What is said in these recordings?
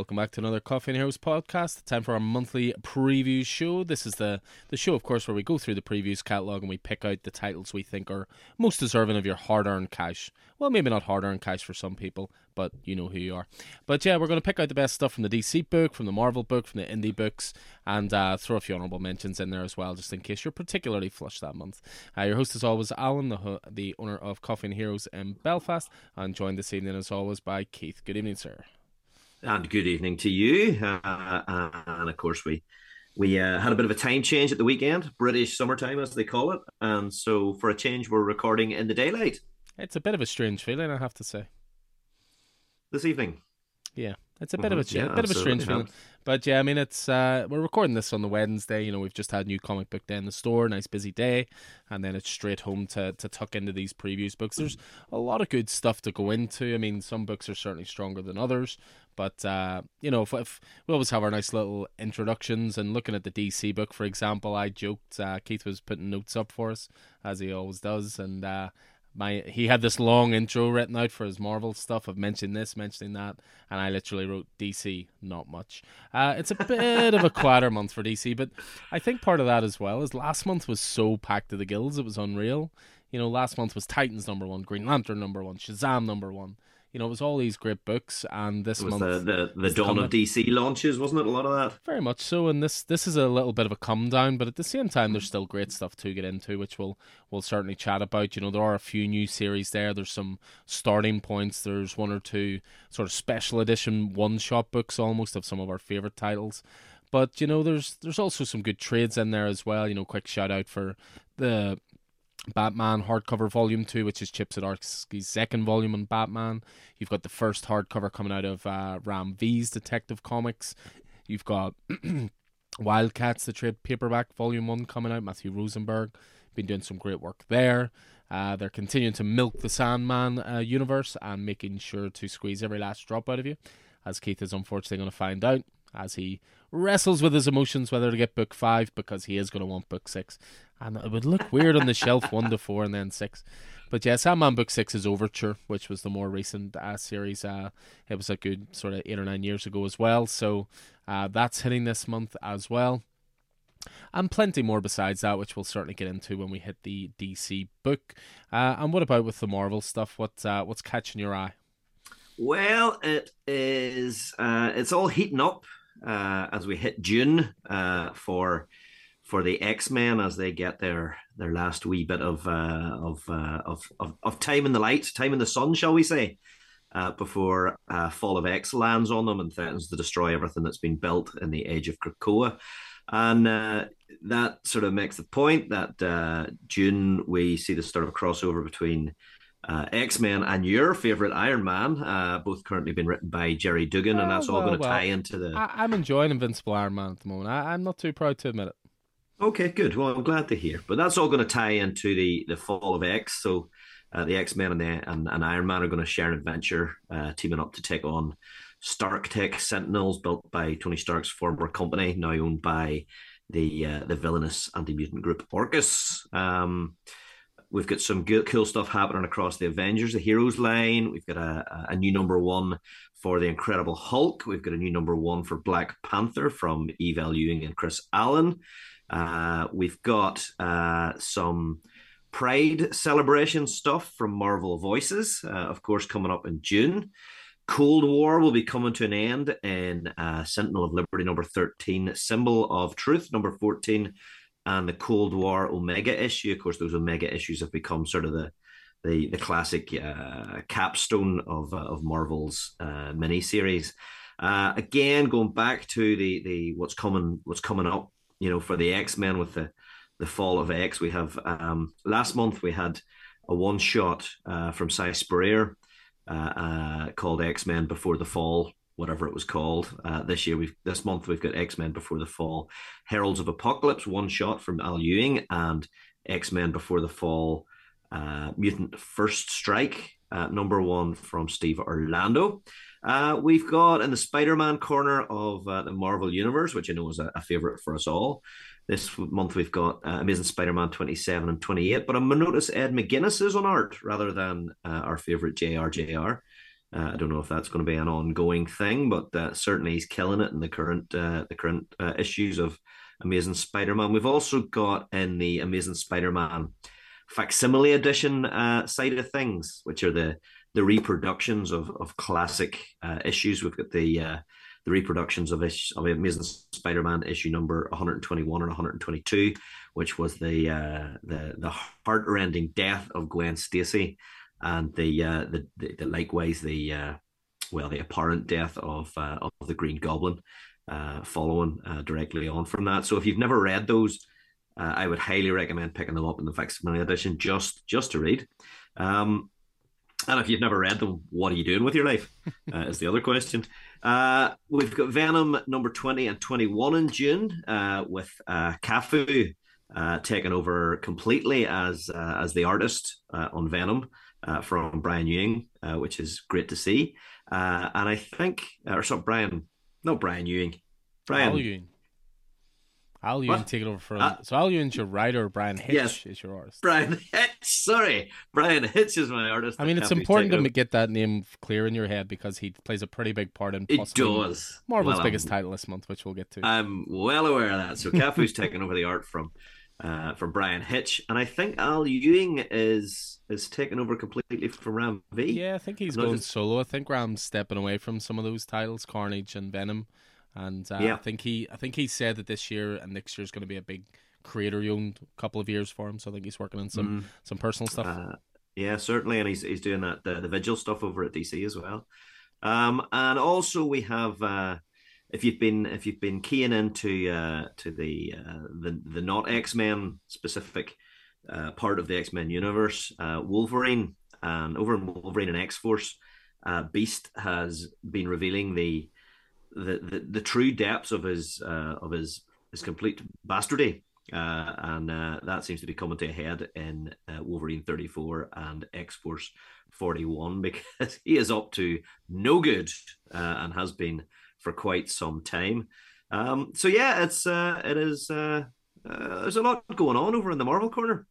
welcome back to another Coffee and Heroes podcast. Time for our monthly preview show. This is the the show, of course, where we go through the previews catalog and we pick out the titles we think are most deserving of your hard-earned cash. Well, maybe not hard-earned cash for some people, but you know who you are. But yeah, we're going to pick out the best stuff from the DC book, from the Marvel book, from the indie books, and uh, throw a few honorable mentions in there as well, just in case you're particularly flush that month. Uh, your host, as always, Alan, the the owner of Coffee and Heroes in Belfast, and joined this evening, as always, by Keith. Good evening, sir. And good evening to you. Uh, and of course, we we uh, had a bit of a time change at the weekend, British summertime as they call it, and so for a change, we're recording in the daylight. It's a bit of a strange feeling, I have to say. This evening. Yeah, it's a bit mm-hmm. of a, yeah, bit of a strange feeling. But yeah, I mean, it's uh, we're recording this on the Wednesday. You know, we've just had new comic book day in the store, nice busy day, and then it's straight home to to tuck into these previews books. There's a lot of good stuff to go into. I mean, some books are certainly stronger than others, but uh, you know, if, if, we always have our nice little introductions and looking at the DC book, for example, I joked uh, Keith was putting notes up for us as he always does, and uh, my he had this long intro written out for his Marvel stuff of mentioning this, mentioning that, and I literally wrote DC, not much. Uh, it's a bit of a quieter month for DC, but I think part of that as well is last month was so packed to the gills, it was unreal. You know, last month was Titans number one, Green Lantern number one, Shazam number one you know, it was all these great books, and this month the the, the dawn of DC launches, wasn't it? A lot of that. Very much so, and this this is a little bit of a come down, but at the same time, there's mm. still great stuff to get into, which we'll we'll certainly chat about. You know, there are a few new series there. There's some starting points. There's one or two sort of special edition one shot books, almost of some of our favorite titles. But you know, there's there's also some good trades in there as well. You know, quick shout out for the Batman hardcover volume two, which is Chip Zdarsky's second volume on Batman. You've got the first hardcover coming out of uh, Ram V's Detective Comics. You've got Wildcats, the trade paperback volume one coming out. Matthew Rosenberg been doing some great work there. Uh, they're continuing to milk the Sandman uh, universe and making sure to squeeze every last drop out of you, as Keith is unfortunately going to find out as he wrestles with his emotions whether to get book five because he is going to want book six. And it would look weird on the shelf one to four and then six. But yeah, Sandman Book Six is Overture, which was the more recent uh, series. Uh, it was a good sort of eight or nine years ago as well. So uh, that's hitting this month as well. And plenty more besides that, which we'll certainly get into when we hit the DC book. Uh, and what about with the Marvel stuff? What uh, what's catching your eye? Well, it is. Uh, it's all heating up as we hit June for for the X Men as they get their their last wee bit of uh, of, uh, of, of of time in the light, time in the sun, shall we say, uh, before uh, Fall of X lands on them and threatens to destroy everything that's been built in the Age of Krakoa. And uh, that sort of makes the point that uh, June we see the start of a crossover between uh, X Men and your favorite Iron Man, uh, both currently been written by Gerry Duggan, and that's all well, going to well, tie into the. I, am enjoying Invincible Iron Man at the moment. I, am not too proud to admit it. Okay, good. Well, I'm glad to hear. But that's all going to tie into the the fall of X. So uh, the X Men and, and, and Iron Man are going to share an adventure, uh, teaming up to take on Stark Tech Sentinels, built by Tony Stark's former company, now owned by the uh, the villainous anti mutant group Orchis. Um, We've got some good, cool stuff happening across the Avengers, the Heroes line. We've got a, a new number one for the Incredible Hulk. We've got a new number one for Black Panther from Eve L. Ewing and Chris Allen. Uh, we've got uh, some Pride celebration stuff from Marvel Voices, uh, of course, coming up in June. Cold War will be coming to an end in uh, Sentinel of Liberty number 13, Symbol of Truth number 14, and the Cold War Omega issue. Of course, those Omega issues have become sort of the the, the classic uh, capstone of uh, of Marvel's uh, miniseries. Uh, again, going back to the the what's coming what's coming up, you know, for the X Men with the the fall of X, we have um, last month we had a one shot uh, from Si Spurrier uh, uh, called X Men Before the Fall, whatever it was called. Uh, this year, we've this month we've got X Men Before the Fall, Heralds of Apocalypse, one shot from Al Ewing, and X Men Before the Fall, uh, Mutant First Strike, number one from Steve Orlando. Uh, we've got in the Spider Man corner of uh, the Marvel Universe, which I know is a, a favorite for us all. This month we've got uh, Amazing Spider Man 27 and 28, but I'm going to notice Ed McGuinness is on art rather than our favorite JRJR. Uh, I don't know if that's going to be an ongoing thing, but uh, certainly he's killing it in the current uh, the current uh, issues of Amazing Spider-Man. We've also got in the Amazing Spider-Man facsimile edition uh, side of things, which are the the reproductions of of classic uh, issues. We've got the the reproductions of, ish, of Amazing Spider-Man issue number 121 and 122, which was the uh, the the heart-rending death of Gwen Stacy, and the uh, the, the, the, likewise the uh, well the apparent death of uh, of the Green Goblin, uh, following uh, directly on from that. So if you've never read those, I would highly recommend picking them up in the facsimile edition just just to read. Um, and if you've never read them, what are you doing with your life? Uh, is the other question. Uh, we've got Venom number 20 and 21 in June uh, with uh, Cafu uh, taking over completely as uh, as the artist uh, on Venom from Brian Ewing, which is great to see. and I think, or sorry, Brian, no Brian Ewing, Brian. Al Ewing. Al Ewing take it over for uh, so Al Ewing's your writer, Bryan Hitch yes, is your artist. Bryan Hitch, sorry, Bryan Hitch is my artist. I mean, it's important to get that name clear in your head because he plays a pretty big part in. It does Marvel's well, biggest I'm, title this month, which we'll get to. I'm well aware of that. So Cafu's taking over the art from uh, from Bryan Hitch, and I think Al Ewing is is taking over completely from Ram V. Yeah, I think he's going just... solo. I think Ram's stepping away from some of those titles, Carnage and Venom. And uh, yeah. I think he, I think he said that this year and next year is going to be a big creator-owned couple of years for him. So I think he's working on some mm. some personal stuff. Uh, yeah, certainly, and he's he's doing that the, the vigil stuff over at DC as well. Um, and also we have uh, if you've been if you've been keying into uh, to the uh, the the not X Men specific uh, part of the X Men universe, uh, Wolverine and over in Wolverine and X Force, uh, Beast has been revealing the the, the, true depths of his uh, of his his complete bastardy, uh, and uh, that seems to be coming to a head in uh, Wolverine thirty four and X Force forty one because he is up to no good uh, and has been for quite some time. Um, so yeah, it's uh, it is there's a lot going on over in the Marvel corner.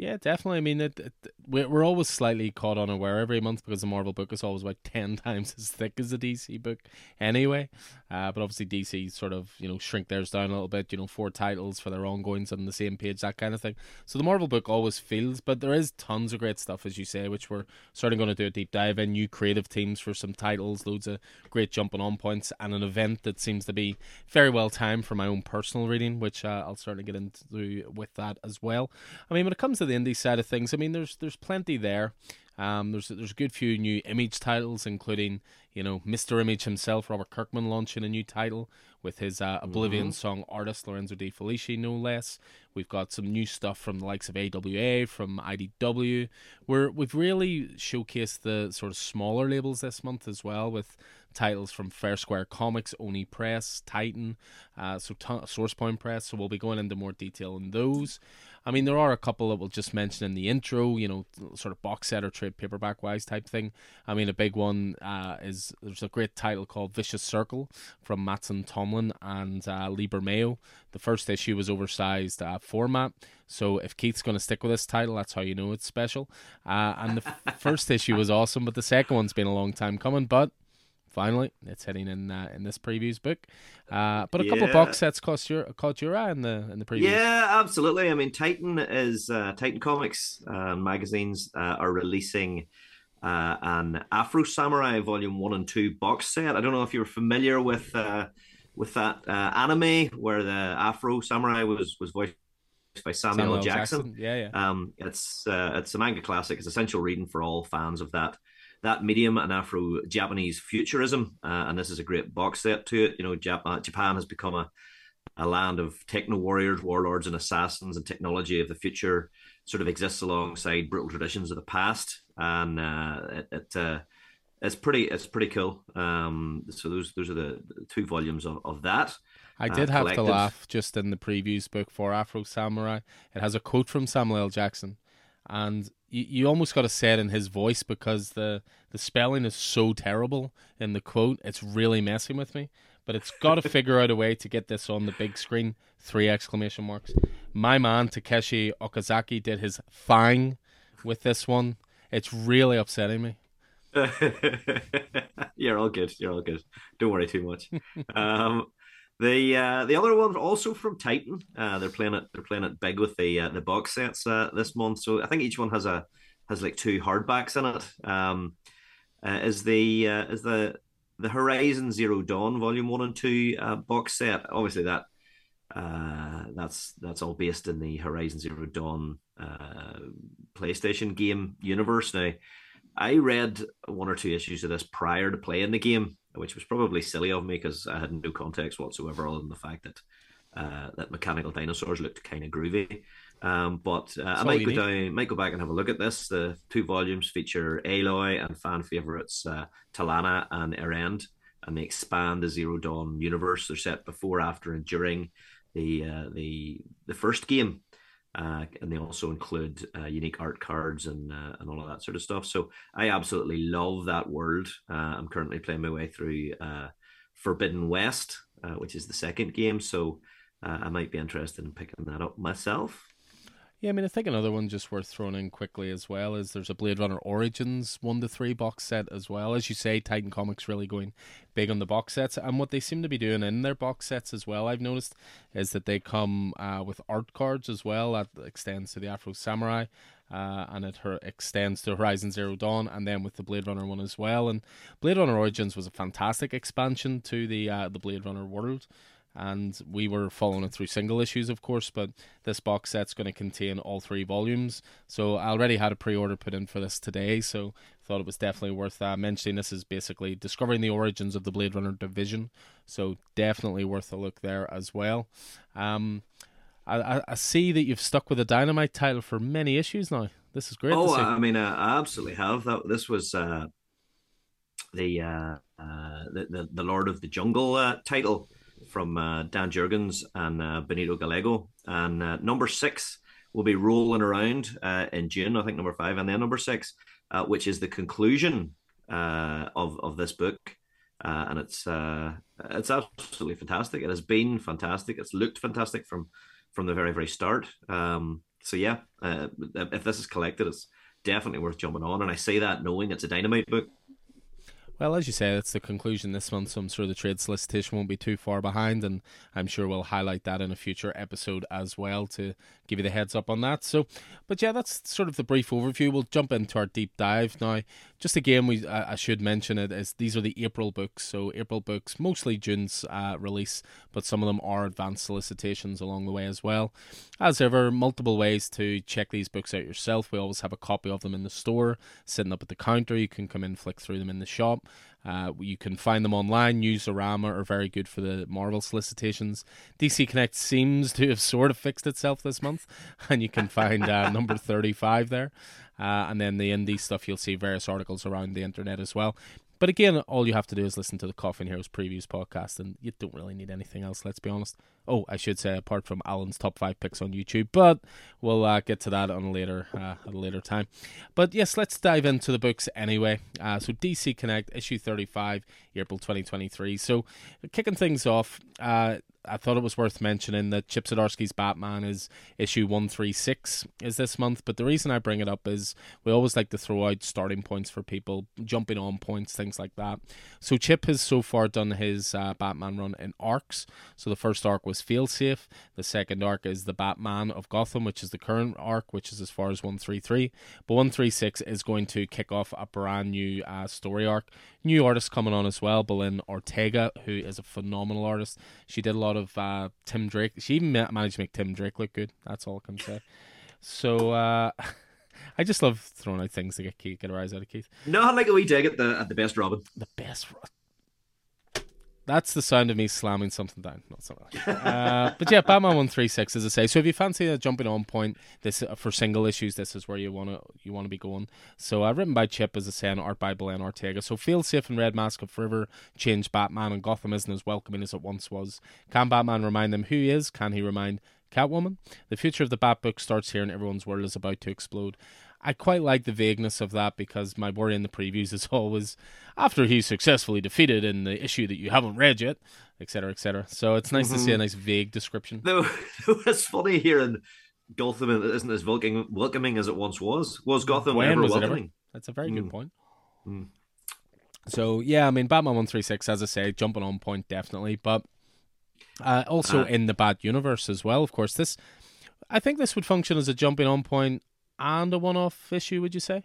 Yeah, definitely. I mean, it, it, we're always slightly caught unaware every month because the Marvel book is always about 10 times as thick as the DC book anyway. Uh, but obviously, DC sort of, you know, shrink theirs down a little bit, you know, four titles for their ongoings on the same page, that kind of thing. So the Marvel book always feels, but there is tons of great stuff, as you say, which we're certainly going to do a deep dive in. New creative teams for some titles, loads of great jumping on points, and an event that seems to be very well timed for my own personal reading, which uh, I'll certainly get into with that as well. I mean, when it comes to the indie side of things, I mean, there's there's plenty there. Um, there's there's a good few new image titles, including you know Mr. Image himself, Robert Kirkman, launching a new title with his uh, Oblivion mm-hmm. song artist Lorenzo De Felici, no less. We've got some new stuff from the likes of AWA, from IDW. We're we've really showcased the sort of smaller labels this month as well with titles from Fair Square Comics, Oni Press, Titan, uh, so t- Source Point Press. So we'll be going into more detail on those. I mean, there are a couple that we'll just mention in the intro, you know, sort of box set or trade paperback wise type thing. I mean, a big one uh, is there's a great title called Vicious Circle from Mattson Tomlin and uh, Lee Bermejo. The first issue was oversized uh, format. So if Keith's going to stick with this title, that's how you know it's special. Uh, and the first issue was awesome, but the second one's been a long time coming. But finally it's hitting in uh, in this previews book. Uh, but a yeah. couple of box sets caught your caught your eye in the in the previews. Yeah, absolutely. I mean, Titan is uh, Titan Comics uh, magazines uh, are releasing. Uh, an Afro Samurai Volume One and Two box set. I don't know if you're familiar with with that anime where the Afro Samurai was was voiced by Samuel, Samuel Jackson. Jackson. Yeah, yeah. Um, it's it's a manga classic. It's essential reading for all fans of that that medium and Afro Japanese futurism. Uh, and this is a great box set to it. You know, Jap- uh, Japan has become a, a land of techno warriors, warlords, and assassins, and technology of the future sort of exists alongside brutal traditions of the past. And uh, it, it uh, it's pretty it's pretty cool. Um, so those those are the, two volumes of, of that. I did uh, have to laugh just in the previews book for Afro Samurai. It has a quote from Samuel L. Jackson, and you, you almost got to say it in his voice because the the spelling is so terrible in the quote. It's really messing with me. But it's got to figure out a way to get this on the big screen. Three exclamation marks. My man Takeshi Okazaki did his fang with this one. It's really upsetting me. You're all good. You're all good. Don't worry too much. um, the uh, the other one also from Titan. Uh, they're playing it. They're playing it big with the uh, the box sets uh, this month. So I think each one has a has like two hardbacks in it. Um, uh, is the uh, is the the Horizon Zero Dawn Volume One and Two box set? Obviously that that's that's all based in the Horizon Zero Dawn PlayStation game universe now. I read one or two issues of this prior to playing the game, which was probably silly of me because I had no context whatsoever other than the fact that uh, that mechanical dinosaurs looked kind of groovy. Um, but uh, I might go need. down, might go back and have a look at this. The two volumes feature Aloy and fan favorites uh, Talanah and Erend, and they expand the Zero Dawn universe. They're set before, after, and during the uh, the the first game. Uh, and they also include uh, unique art cards and uh, and all of that sort of stuff. So I absolutely love that world. Uh, I'm currently playing my way through uh, Forbidden West, uh, which is the second game. So I might be interested in picking that up myself. Yeah, I mean, I think another one just worth throwing in quickly as well is there's a Blade Runner Origins one to three box set as well. As you say, Titan Comics really going big on the box sets, and what they seem to be doing in their box sets as well, I've noticed, is that they come uh, with art cards as well that extends to the Afro Samurai. Uh, and it her- extends to Horizon Zero Dawn, and then with the Blade Runner one as well. And Blade Runner Origins was a fantastic expansion to the uh, the Blade Runner world and we were following it through single issues, of course. But this box set's going to contain all three volumes, so I already had a pre-order put in for this today. So thought it was definitely worth uh, mentioning. This is basically discovering the origins of the Blade Runner division, so definitely worth a look there as well. Um, I, I see that you've stuck with the Dynamite title for many issues now. This is great. Oh, I mean, I absolutely have. That this was uh, the, uh, uh, the, the the Lord of the Jungle uh, title from uh, Dan Jurgens and uh, Benito Gallego. And uh, number six will be rolling around uh, in June, I think number five, and then number six, uh, which is the conclusion uh, of of this book. and it's it's absolutely fantastic. It has been fantastic. It's looked fantastic from from the very very start. Um, so yeah, if this is collected, it's definitely worth jumping on. And I say that knowing it's a dynamite book. Well, as you say, it's the conclusion this month, so I'm sure the trade solicitation won't be too far behind, and I'm sure we'll highlight that in a future episode as well to give you the heads up on that. So, but yeah, that's sort of the brief overview. We'll jump into our deep dive now. Just again, we I, should mention it is these are the April books, so April books mostly June's uh, release, but some of them are advanced solicitations along the way as well. As ever, multiple ways to check these books out yourself. We always have a copy of them in the store, sitting up at the counter. You can come in, flick through them in the shop. Uh, you can find them online. Newsarama are very good for the Marvel solicitations. DC Connect seems to have sort of fixed itself this month, and you can find uh, number 35 there. Uh, and then the indie stuff, you'll see various articles around the internet as well. But again, all you have to do is listen to the Coffee and Heroes previews podcast, and you don't really need anything else, let's be honest. Oh, I should say, apart from Alan's top five picks on YouTube, but we'll uh, get to that on later uh, at a later time. But yes, let's dive into the books anyway. Uh, so DC Connect issue thirty five, April twenty twenty three. So kicking things off, uh, I thought it was worth mentioning that Chip Zdarsky's Batman is issue 136 is this month. But the reason I bring it up is we always like to throw out starting points for people, jumping on points, things like that. So Chip has so far done his uh, Batman run in arcs. So the first arc was Failsafe. The second arc is the Batman of Gotham, which is the current arc, which is as far as 133. But 136 is going to kick off a brand new uh, story arc. New artist coming on as well, Belén Ortega, who is a phenomenal artist. She did a lot of uh, Tim Drake. She even managed to make Tim Drake look good. That's all I can say. So uh, I just love throwing out things to get Keith, get a rise out of Keith. No, I like a wee dig at the at the best Robin. The best. That's the sound of me slamming something down. Not something. uh, but yeah, Batman one three six, as I say. So if you fancy a jumping on point, this uh, for single issues, this is where you wanna you wanna be going. So uh, written by Chip, as I say, and art by Belén Ortega. So Failsafe and Red Mask of Forever changed Batman, and Gotham isn't as welcoming as it once was. Can Batman remind them who he is? Can he remind Catwoman? The future of the Bat book starts here, and everyone's world is about to explode. I quite like the vagueness of that because my worry in the previews is always after he's successfully defeated in the issue that you haven't read yet, etc., etc. So it's nice mm-hmm. to see a mm-hmm. nice vague description. Though it's funny hearing Gotham isn't as welcoming, welcoming as it once was. Was Gotham when ever was welcoming? Ever? That's a very mm. good point. Mm. So yeah, I mean Batman one three six, as I say, jumping on point definitely, but uh, also uh, in the Bat universe as well. Of course, this I think this would function as a jumping on point and a one off issue. Would you say?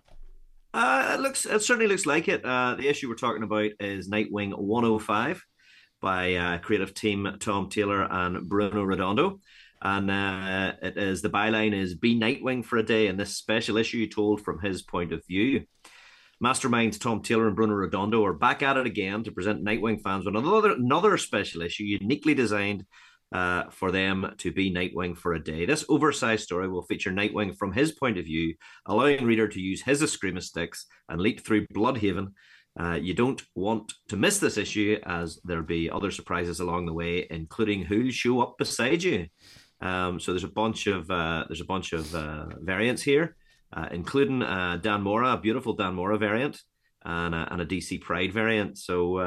Uh, it looks it certainly looks like it. Uh, the issue we're talking about is Nightwing 105 by uh, creative team Tom Taylor and Bruno Redondo. And uh, it is the byline is "Be Nightwing for a day," and this special issue told from his point of view. Masterminds Tom Taylor and Bruno Redondo are back at it again to present Nightwing fans with another another special issue uniquely designed uh, for them to be Nightwing for a day. This oversized story will feature Nightwing from his point of view, allowing reader to use his Eskrima sticks and leap through Blüdhaven. Uh, you don't want to miss this issue, as there'll be other surprises along the way, including who'll show up beside you. Um, so there's a bunch of uh, there's a bunch of uh, variants here, uh, including Dan Mora, a beautiful Dan Mora variant, and a, and a DC Pride variant. So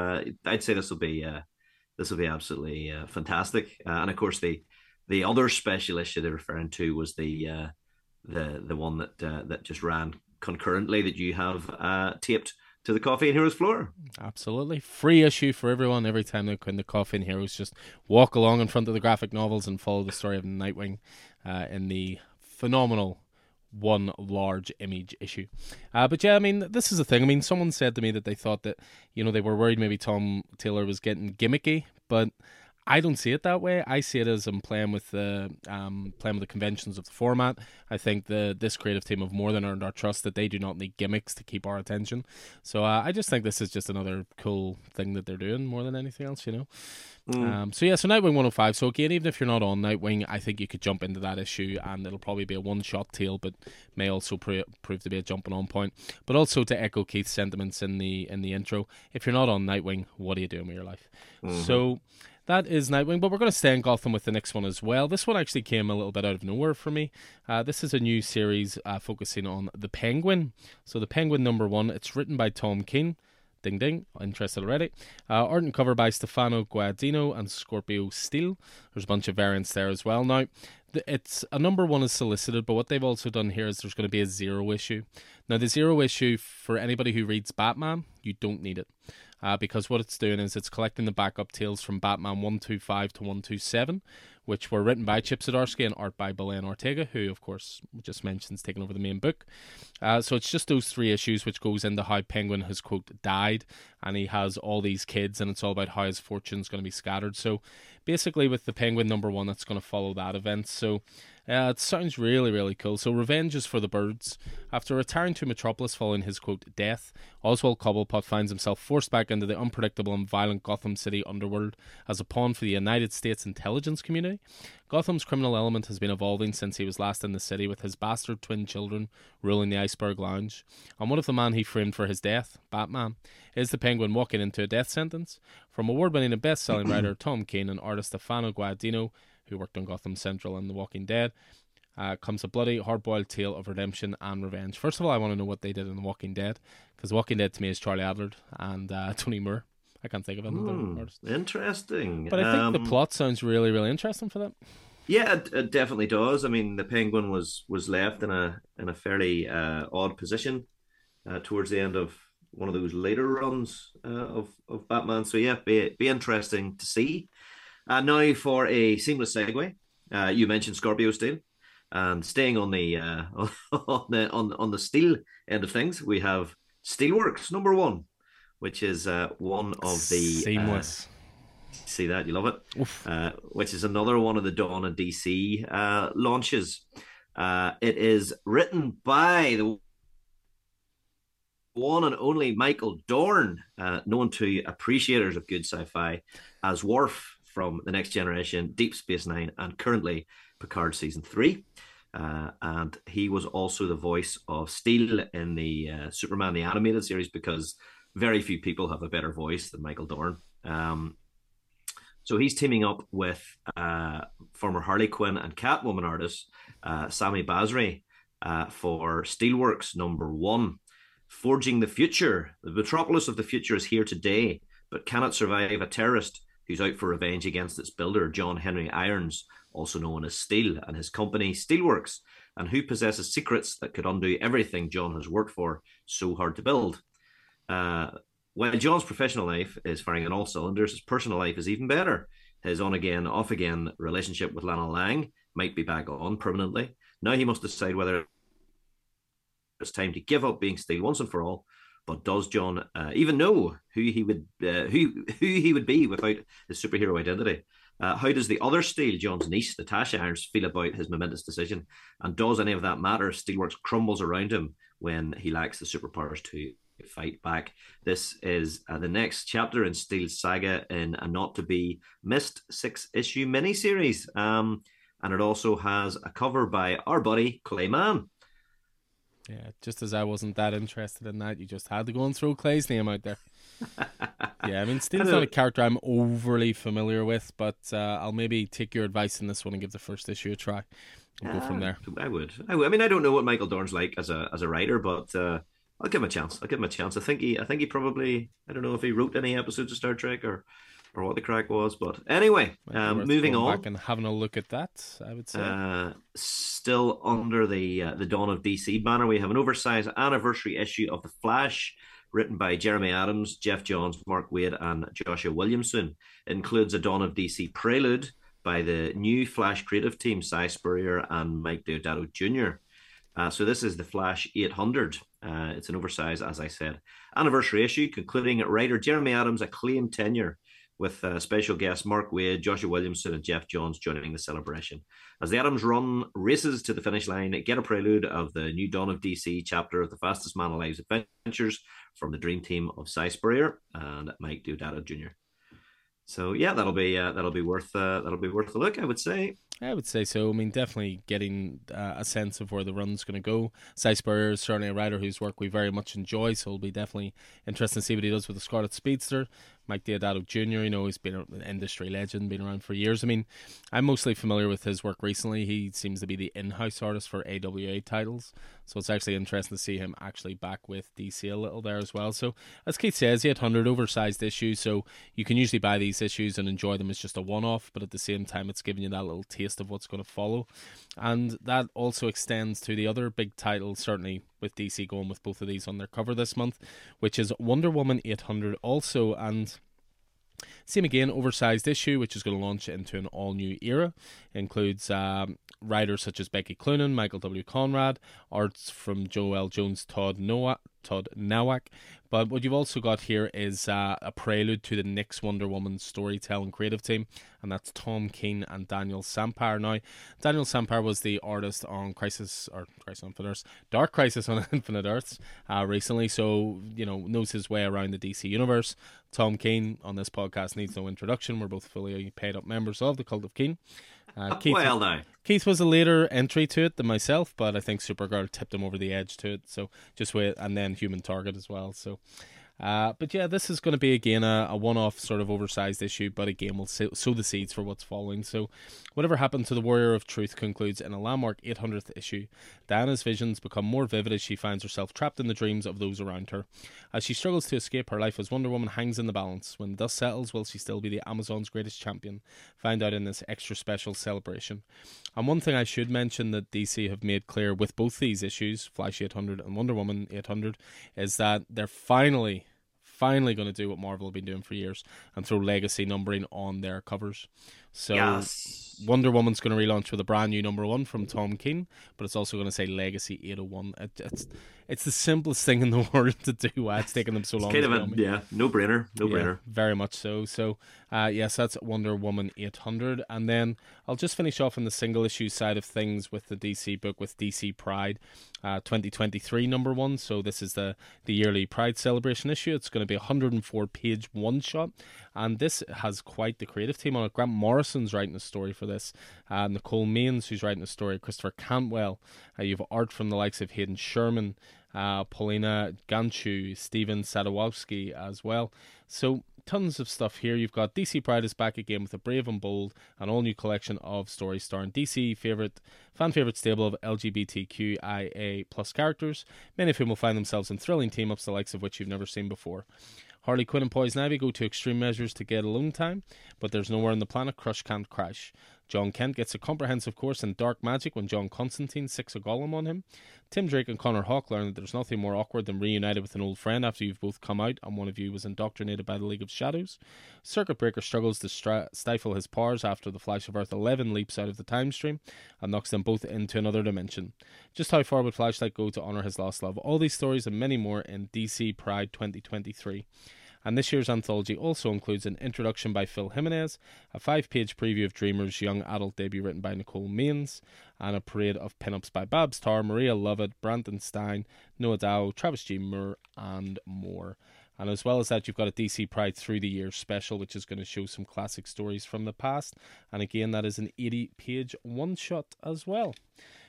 I'd say this will be this will be absolutely uh, fantastic. Uh, and of course, the the other special issue they're referring to was the uh, the the one that uh, that just ran concurrently that you have uh, taped to the Coffee and Heroes floor. Absolutely, free issue for everyone. Every time they come the Coffee and Heroes, just walk along in front of the graphic novels and follow the story of Nightwing uh, in the phenomenal one large image issue. Uh, but yeah, I mean, this is the thing. I mean, someone said to me that they thought that, you know, they were worried maybe Tom Taylor was getting gimmicky, but I don't see it that way. I see it as I'm playing with the um, playing with the conventions of the format. I think the this creative team have more than earned our trust that they do not need gimmicks to keep our attention. So uh, I just think this is just another cool thing that they're doing more than anything else, you know. Mm. Um, so yeah, so Nightwing 105. So again, even if you're not on Nightwing, I think you could jump into that issue, and it'll probably be a one-shot tale, but may also pre- prove to be a jumping on point. But also to echo Keith's sentiments in the in the intro, if you're not on Nightwing, what are you doing with your life? Mm-hmm. So that is Nightwing, but we're going to stay in Gotham with the next one as well. This one actually came a little bit out of nowhere for me. Uh, this is a new series uh, focusing on the Penguin. So, the Penguin number one, it's written by Tom King. Ding ding, interested already. Uh, art and cover by Stefano Gaudiano and Scorpio Steele. There's a bunch of variants there as well. Now, it's a number one is solicited, but what they've also done here is there's going to be a zero issue. Now, the zero issue for anybody who reads Batman, you don't need it uh, because what it's doing is it's collecting the backup tales from Batman 125 to 127, which were written by Chip Zdarsky and art by Belen Ortega, who, of course, just mentions taking over the main book. Uh, so it's just those three issues, which goes into how Penguin has, quote, died, and he has all these kids, and it's all about how his fortune's going to be scattered. So basically, with the Penguin number one, that's going to follow that event. So uh, it sounds really, really cool. So, revenge is for the birds. After retiring to Metropolis following his quote death, Oswald Cobblepot finds himself forced back into the unpredictable and violent Gotham City underworld as a pawn for the United States intelligence community. Gotham's criminal element has been evolving since he was last in the city, with his bastard twin children ruling the Iceberg Lounge. And what if the man he framed for his death, Batman? Is the Penguin walking into a death sentence? From award winning and best selling writer Tom Kane and artist Stefano Gaudiano, who worked on Gotham Central and The Walking Dead, uh, comes a bloody, hard boiled tale of redemption and revenge. First of all, I want to know what they did in The Walking Dead, because Walking Dead to me is Charlie Adlard and uh, Tony Moore. I can't think of another mm, artist. Interesting. But I think um, the plot sounds really, really interesting for that. Yeah, it, it, definitely does. I mean, the Penguin was was left in a in a fairly uh, odd position uh, towards the end of one of those later runs uh, of of Batman. So yeah, be be interesting to see. Uh, now for a seamless segue, uh, you mentioned Scorpio Steel, and staying on the uh, on the on, on the steel end of things, we have Steelworks number one, which is uh, one of the seamless. Uh, see that? You love it, uh, which is another one of the Dawn and DC uh, launches. Uh, it is written by the one and only Michael Dorn, uh, known to appreciators of good sci-fi as Worf from The Next Generation, Deep Space Nine, and currently Picard Season 3. Uh, and he was also the voice of Steel in the uh, Superman the Animated Series because very few people have a better voice than Michael Dorn. Um, so he's teaming up with uh, former Harley Quinn and Catwoman artist uh, Sami Basri uh, for Steelworks number one. Forging the future. The metropolis of the future is here today, but cannot survive a terrorist who's out for revenge against its builder, John Henry Irons, also known as Steel, and his company, Steelworks, and who possesses secrets that could undo everything John has worked for so hard to build. Uh, while John's professional life is firing on all cylinders, his personal life is even better. His on again, off again relationship with Lana Lang might be back on permanently. Now he must decide whether it's time to give up being Steel once and for all. But does John uh, even know who he would uh, who who he would be without his superhero identity? Uh, how does the other Steel, John's niece, Natasha Irons, feel about his momentous decision? And does any of that matter? Steelworks crumbles around him when he lacks the superpowers to fight back. This is uh, the next chapter in Steel's saga in a not to be missed six issue miniseries. Um, and it also has a cover by our buddy Clay Clayman. Yeah, just as I wasn't that interested in that, you just had to go and throw Clay's name out there. yeah, I mean, Steel's not a character I'm overly familiar with, but uh, I'll maybe take your advice in this one and give the first issue a try. And uh, go from ah, there. I would. I would. I mean, I don't know what Michael Dorn's like as a as a writer, but uh, I'll give him a chance. I'll give him a chance. I think he. I think he probably. I don't know if he wrote any episodes of Star Trek or or what the crack was. But anyway, um, moving on. Back and having a look at that, I would say. Uh, still under the uh, the Dawn of DC banner, we have an oversized anniversary issue of The Flash, written by Jeremy Adams, Geoff Johns, Mark Waid, and Joshua Williamson. It includes a Dawn of DC prelude by the new Flash creative team, Si Spurrier and Mike Deodato Jr. Uh, so this is the Flash 800. Uh, it's an oversized, as I said, anniversary issue, concluding writer Jeremy Adams' acclaimed tenure with uh, special guests Mark Waid, Joshua Williamson, and Geoff Johns joining the celebration. As the Adams run races to the finish line, get a prelude of the new Dawn of DC chapter of the Fastest Man Alive's adventures from the dream team of Si Spurrier and Mike Deodato Jr. So yeah, that'll be uh, that'll be worth uh, that'll be worth a look, I would say. I would say so. I mean, definitely getting uh, a sense of where the run's going to go. Si Spurrier is certainly a writer whose work we very much enjoy, so it'll be definitely interesting to see what he does with the Scarlet Speedster. Mike Deodato Jr., you know, he's been an industry legend, been around for years. I mean, I'm mostly familiar with his work recently. He seems to be the in house artist for AWA titles. So it's actually interesting to see him actually back with DC a little there as well. So, as Keith says, he had hundred oversized issues. So you can usually buy these issues and enjoy them as just a one off, but at the same time, it's giving you that little taste of what's going to follow. And that also extends to the other big titles, certainly with DC going with both of these on their cover this month, which is Wonder Woman 800 also. And same again, oversized issue, which is going to launch into an all new era. It includes um, writers such as Becky Cloonan, Michael W. Conrad, arts from Joëlle Jones, Todd Noah, Todd Nauck. But what you've also got here is uh, a prelude to the next Wonder Woman storytelling creative team, and that's Tom King and Daniel Sampere. Now, Daniel Sampere was the artist on Crisis or Crisis on Infinite Earths, Dark Crisis on Infinite Earths uh, recently, so you know knows his way around the DC universe. Tom King on this podcast needs no introduction. We're both fully paid up members of the Cult of King. Uh, Keith, well, now. Keith was a later entry to it than myself, but I think Supergirl tipped him over the edge to it. So just wait, and then Human Target as well. So uh, but yeah, this is going to be again a, a one off sort of oversized issue, but again, we'll sow, sow the seeds for what's following. So, whatever happened to the Warrior of Truth concludes in a landmark 800th issue. Diana's visions become more vivid as she finds herself trapped in the dreams of those around her. As she struggles to escape, her life as Wonder Woman hangs in the balance. When dust settles, will she still be the Amazon's greatest champion? Find out in this extra special celebration. And one thing I should mention that DC have made clear with both these issues, Flash 800 and Wonder Woman 800, is that they're finally finally going to do what Marvel have been doing for years and throw legacy numbering on their covers. So yes. Wonder Woman's going to relaunch with a brand new number one from Tom King, but it's also going to say Legacy 801. It, it's it's the simplest thing in the world to do. Why it's taken them so it's long? Kind of a, yeah, no brainer, no yeah, brainer. Very much so. So uh, yes, that's Wonder Woman 800, and then I'll just finish off on the single issue side of things with the DC book with DC Pride. Uh, 2023 number one. So this is the the yearly Pride celebration issue. It's going to be a 104 page one shot, and this has quite the creative team on it. Grant Morrison's writing a story for this. Uh, Nicole Maines, who's writing a story. Christopher Cantwell. Uh, you have art from the likes of Hayden Sherman, uh, Paulina Ganucheau, Stephen Sadowski as well. So tons of stuff here. You've got DC Pride is back again with a brave and bold and all new collection of stories starring DC favorite fan favorite stable of LGBTQIA plus characters, many of whom will find themselves in thrilling team ups the likes of which you've never seen before. Harley Quinn and Poison Ivy go to extreme measures to get alone time, but there's nowhere on the planet Crush can't crash. Jon Kent gets a comprehensive course in dark magic when John Constantine sicks a golem on him. Tim Drake and Connor Hawke learn that there's nothing more awkward than reunited with an old friend after you've both come out and one of you was indoctrinated by the League of Shadows. Circuit Breaker struggles to stra- stifle his powers after the Flash of Earth 11 leaps out of the time stream and knocks them both into another dimension. Just how far would Flashlight go to honour his lost love? All these stories and many more in DC Pride 2023. And this year's anthology also includes an introduction by Phil Jimenez, a five page preview of Dreamer's young adult debut written by Nicole Maines, and a parade of pinups by Babs Tarr, Maria Lovett, Brandon Stein, Noah Dow, Travis G. Moore, and more. And as well as that, you've got a DC Pride Through the Years special, which is going to show some classic stories from the past. And again, that is an 80 page one shot as well.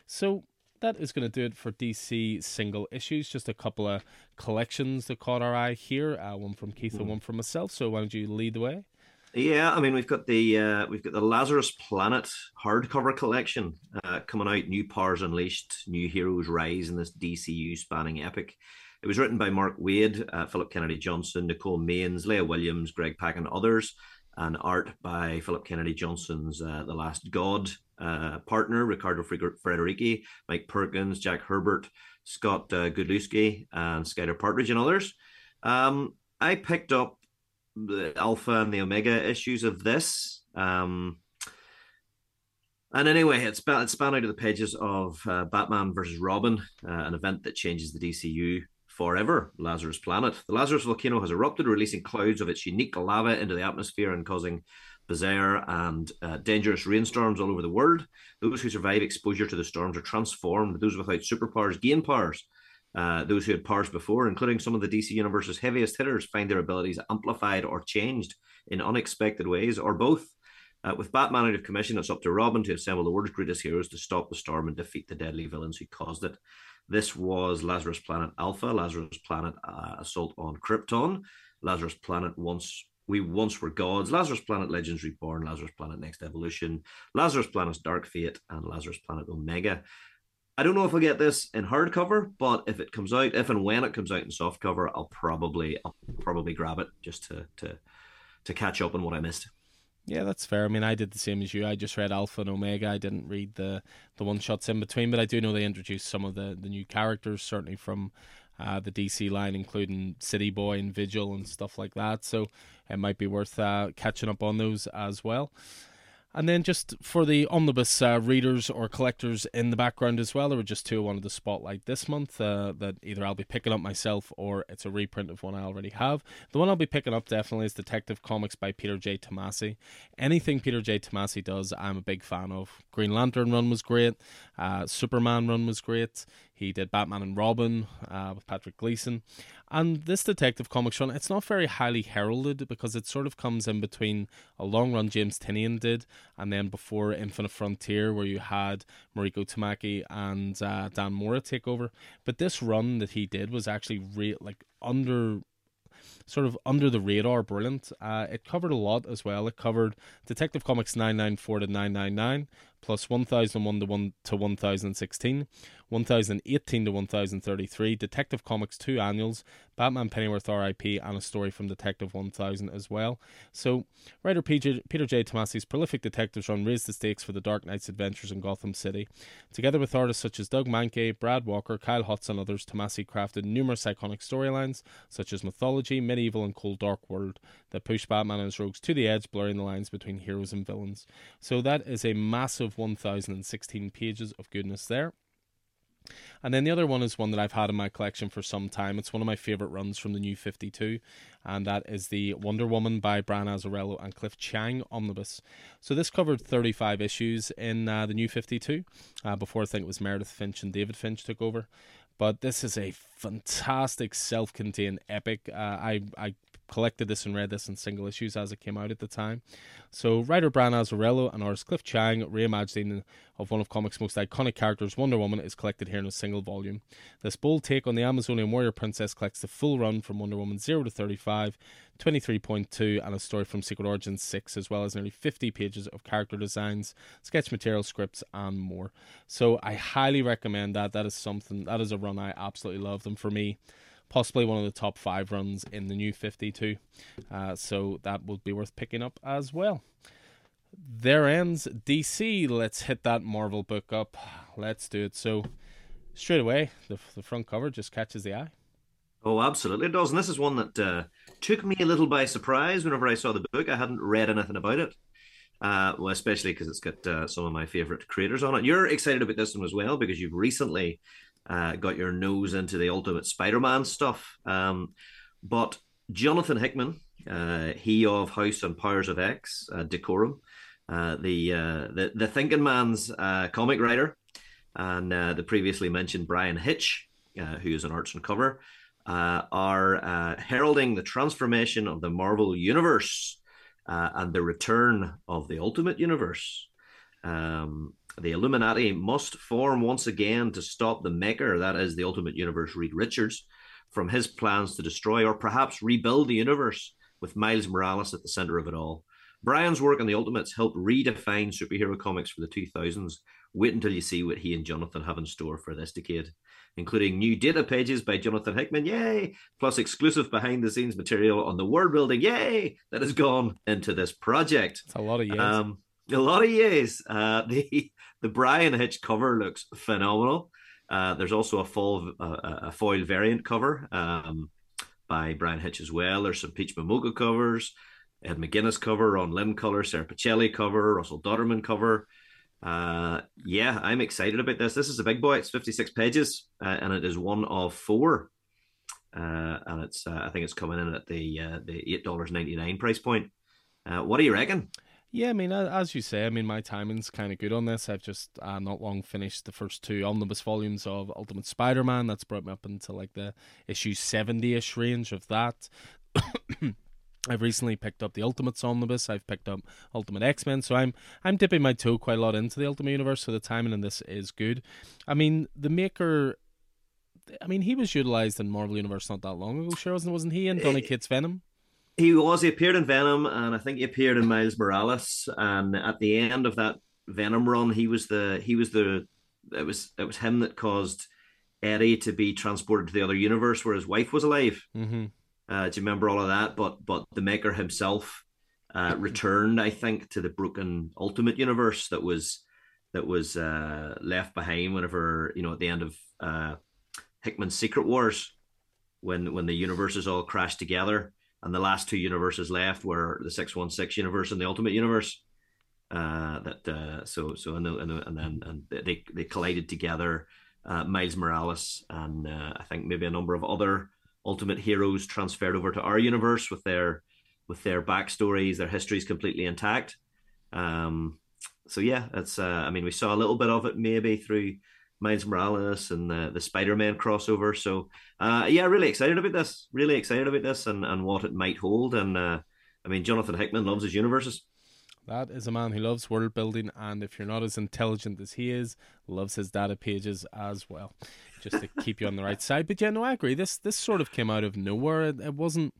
So that is going to do it for DC single issues. Just a couple of collections that caught our eye here. Uh, one from Keith mm. and one from myself. So why don't you lead the way? Yeah, I mean we've got the uh, we've got the Lazarus Planet hardcover collection uh, coming out. New powers unleashed, new heroes rise in this DCU spanning epic. It was written by Mark Waid, uh, Philip Kennedy Johnson, Nicole Maines, Leah Williams, Greg Pak, and others, and art by Philip Kennedy Johnson's uh, The Last God uh, partner, Riccardo Federici, Mike Perkins, Jack Herbert, Scott uh, Godlewski, and Skyler Partridge, and others. Um, I picked up the Alpha and the Omega issues of this. Um, and anyway, it's, it's spanned out of the pages of uh, Batman versus Robin, uh, an event that changes the DCU forever. Lazarus Planet. The Lazarus volcano has erupted, releasing clouds of its unique lava into the atmosphere and causing bizarre and uh, dangerous rainstorms all over the world. Those who survive exposure to the storms are transformed. Those without superpowers gain powers. Uh, those who had powers before, including some of the DC Universe's heaviest hitters, find their abilities amplified or changed in unexpected ways, or both. Uh, with Batman out of commission, it's up to Robin to assemble the world's greatest heroes to stop the storm and defeat the deadly villains who caused it. This was Lazarus Planet Alpha, Lazarus Planet uh, Assault on Krypton, Lazarus Planet once we once were gods, Lazarus Planet Legends Reborn, Lazarus Planet Next Evolution, Lazarus Planet's Dark Fate, and Lazarus Planet Omega. I don't know if I'll get this in hardcover, but if it comes out, if and when it comes out in softcover, I'll probably I'll probably grab it just to to to catch up on what I missed. Yeah, that's fair. I mean, I did the same as you. I just read Alpha and Omega. I didn't read the the one shots in between, but I do know they introduced some of the the new characters, certainly from uh, the DC line, including City Boy and Vigil and stuff like that. So it might be worth uh, catching up on those as well. And then just for the omnibus uh, readers or collectors in the background as well, there were just two I wanted to spotlight this month uh, that either I'll be picking up myself or it's a reprint of one I already have. The one I'll be picking up definitely is Detective Comics by Peter J. Tomasi. Anything Peter J. Tomasi does, I'm a big fan of. Green Lantern run was great, uh, Superman run was great. He did Batman and Robin uh, with Patrick Gleason. And this Detective Comics run, it's not very highly heralded because it sort of comes in between a long run James Tynion did and then before Infinite Frontier, where you had Mariko Tamaki and uh, Dan Mora take over. But this run that he did was actually re- like under sort of under the radar, brilliant. Uh, it covered a lot as well. It covered Detective Comics 994 to 999, plus 1001 to 1 to 1016, 1018 to 1033, Detective Comics 2 annuals, Batman Pennyworth RIP, and a story from Detective 1000 as well. So, writer Peter, Peter J. Tomasi's prolific detectives run raised the stakes for the Dark Knight's adventures in Gotham City. Together with artists such as Doug Mahnke, Brad Walker, Kyle Hotz, and others, Tomasi crafted numerous iconic storylines such as Mythology, Medieval, and Cold Dark World that push Batman and his rogues to the edge, blurring the lines between heroes and villains. So, that is a massive 1016 pages of goodness there. And then the other one is one that I've had in my collection for some time. It's one of my favorite runs from the new 52, and that is the Wonder Woman by Brian Azzarello and Cliff Chiang omnibus. So this covered 35 issues in uh, the new 52, uh, before I think it was Meredith Finch and David Finch took over. But this is a fantastic self contained epic. Uh, I, I collected this and read this in single issues as it came out at the time. So, writer Brian Azzarello and artist Cliff Chiang reimagining of one of comics' most iconic characters, Wonder Woman, is collected here in a single volume. This bold take on the Amazonian warrior princess collects the full run from Wonder Woman 0 to 35, 23.2, and a story from Secret Origins 6, as well as nearly 50 pages of character designs, sketch material, scripts, and more. So, I highly recommend that. That is something, that is a run I absolutely love. And for me, possibly one of the top five runs in the new 52. Uh, so that would be worth picking up as well. There ends DC. Let's hit that Marvel book up. Let's do it. So straight away, the, the front cover just catches the eye. Oh, absolutely it does. And this is one that uh, took me a little by surprise whenever I saw the book. I hadn't read anything about it. Uh, well, especially because it's got uh, some of my favorite creators on it. You're excited about this one as well because you've recently uh, got your nose into the Ultimate Spider-Man stuff. Um, but Jonathan Hickman, uh, he of House and Powers of X, uh, Decorum, uh, the, uh, the the thinking man's uh, comic writer, and the previously mentioned Bryan Hitch, who is an arts and cover, are heralding the transformation of the Marvel Universe and the return of the Ultimate Universe. Um, the Illuminati must form once again to stop the maker, that is the Ultimate Universe, Reed Richards, from his plans to destroy or perhaps rebuild the universe with Miles Morales at the center of it all. Bryan's work on the Ultimates helped redefine superhero comics for the 2000s. Wait until you see what he and Jonathan have in store for this decade, including new data pages by Jonathan Hickman, yay! Plus exclusive behind the scenes material on the world building, yay! That has gone into this project. It's a lot of years. Um, a lot of years. Uh, the the Bryan Hitch cover looks phenomenal. Uh, there's also a full uh, a foil variant cover um, by Bryan Hitch as well. There's some Peach Momoko covers, Ed McGuinness cover, Ron Lim color, Sara Pichelli cover, Russell Dauterman cover. Uh, yeah, I'm excited about this. This is a big boy. It's 56 pages, uh, and it is one of four. Uh, and it's uh, I think it's coming in at the uh, the eight dollars ninety nine price point. Uh, what do you reckon? Yeah, I mean, as you say, I mean, my timing's kind of good on this. I've just uh, not long finished the first two omnibus volumes of Ultimate Spider Man. That's brought me up into like the issue 70 ish range of that. I've recently picked up the Ultimates omnibus. I've picked up Ultimate X Men, so I'm I'm dipping my toe quite a lot into the Ultimate Universe. So the timing in this is good. I mean, the maker. I mean, he was utilized in Marvel Universe not that long ago. Sure, wasn't wasn't he? And Donny Cates Venom. He was. He appeared in Venom, and I think he appeared in Miles Morales. And at the end of that Venom run, he was the he was the it was it was him that caused Eddie to be transported to the other universe where his wife was alive. Mm-hmm. Uh, do you remember all of that? But but the Maker himself uh, returned, I think, to the broken Ultimate Universe that was that was uh, left behind whenever you know at the end of uh, Hickman's Secret Wars, when when the universes all crashed together and the last two universes left were the six one six universe and the Ultimate Universe. Uh, that uh, so so and, and, and then and they they collided together. Uh, Miles Morales and uh, I think maybe a number of other Ultimate heroes transferred over to our universe with their with their backstories, their histories completely intact. Um, so yeah, it's uh, I mean we saw a little bit of it maybe through Miles Morales and the the Spider Man crossover. So uh, yeah, really excited about this. Really excited about this and, and what it might hold. And uh, I mean, Jonathan Hickman loves his universes. That is a man who loves world building, and if you're not as intelligent as he is, loves his data pages as well, just to keep you on the right side. But yeah, no, I agree. This this sort of came out of nowhere. It, it wasn't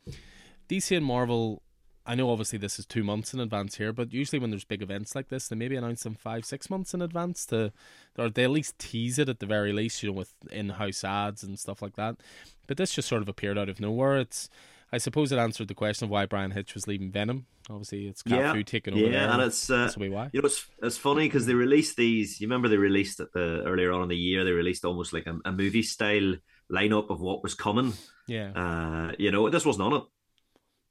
DC and Marvel I know obviously this is two months in advance here, but usually when there's big events like this, they maybe announce them five, six months in advance to, or they at least tease it at the very least, you know, with in-house ads and stuff like that. But this just sort of appeared out of nowhere. It's, I suppose, it answered the question of why Bryan Hitch was leaving Venom. Obviously, it's cat yeah, food taking over. Yeah, there, and it's uh, that's why. You know, it's it's funny because they released these. You remember they released at the earlier on in the year. They released almost like a, a movie style lineup of what was coming. Yeah. Uh, you know, this wasn't on it.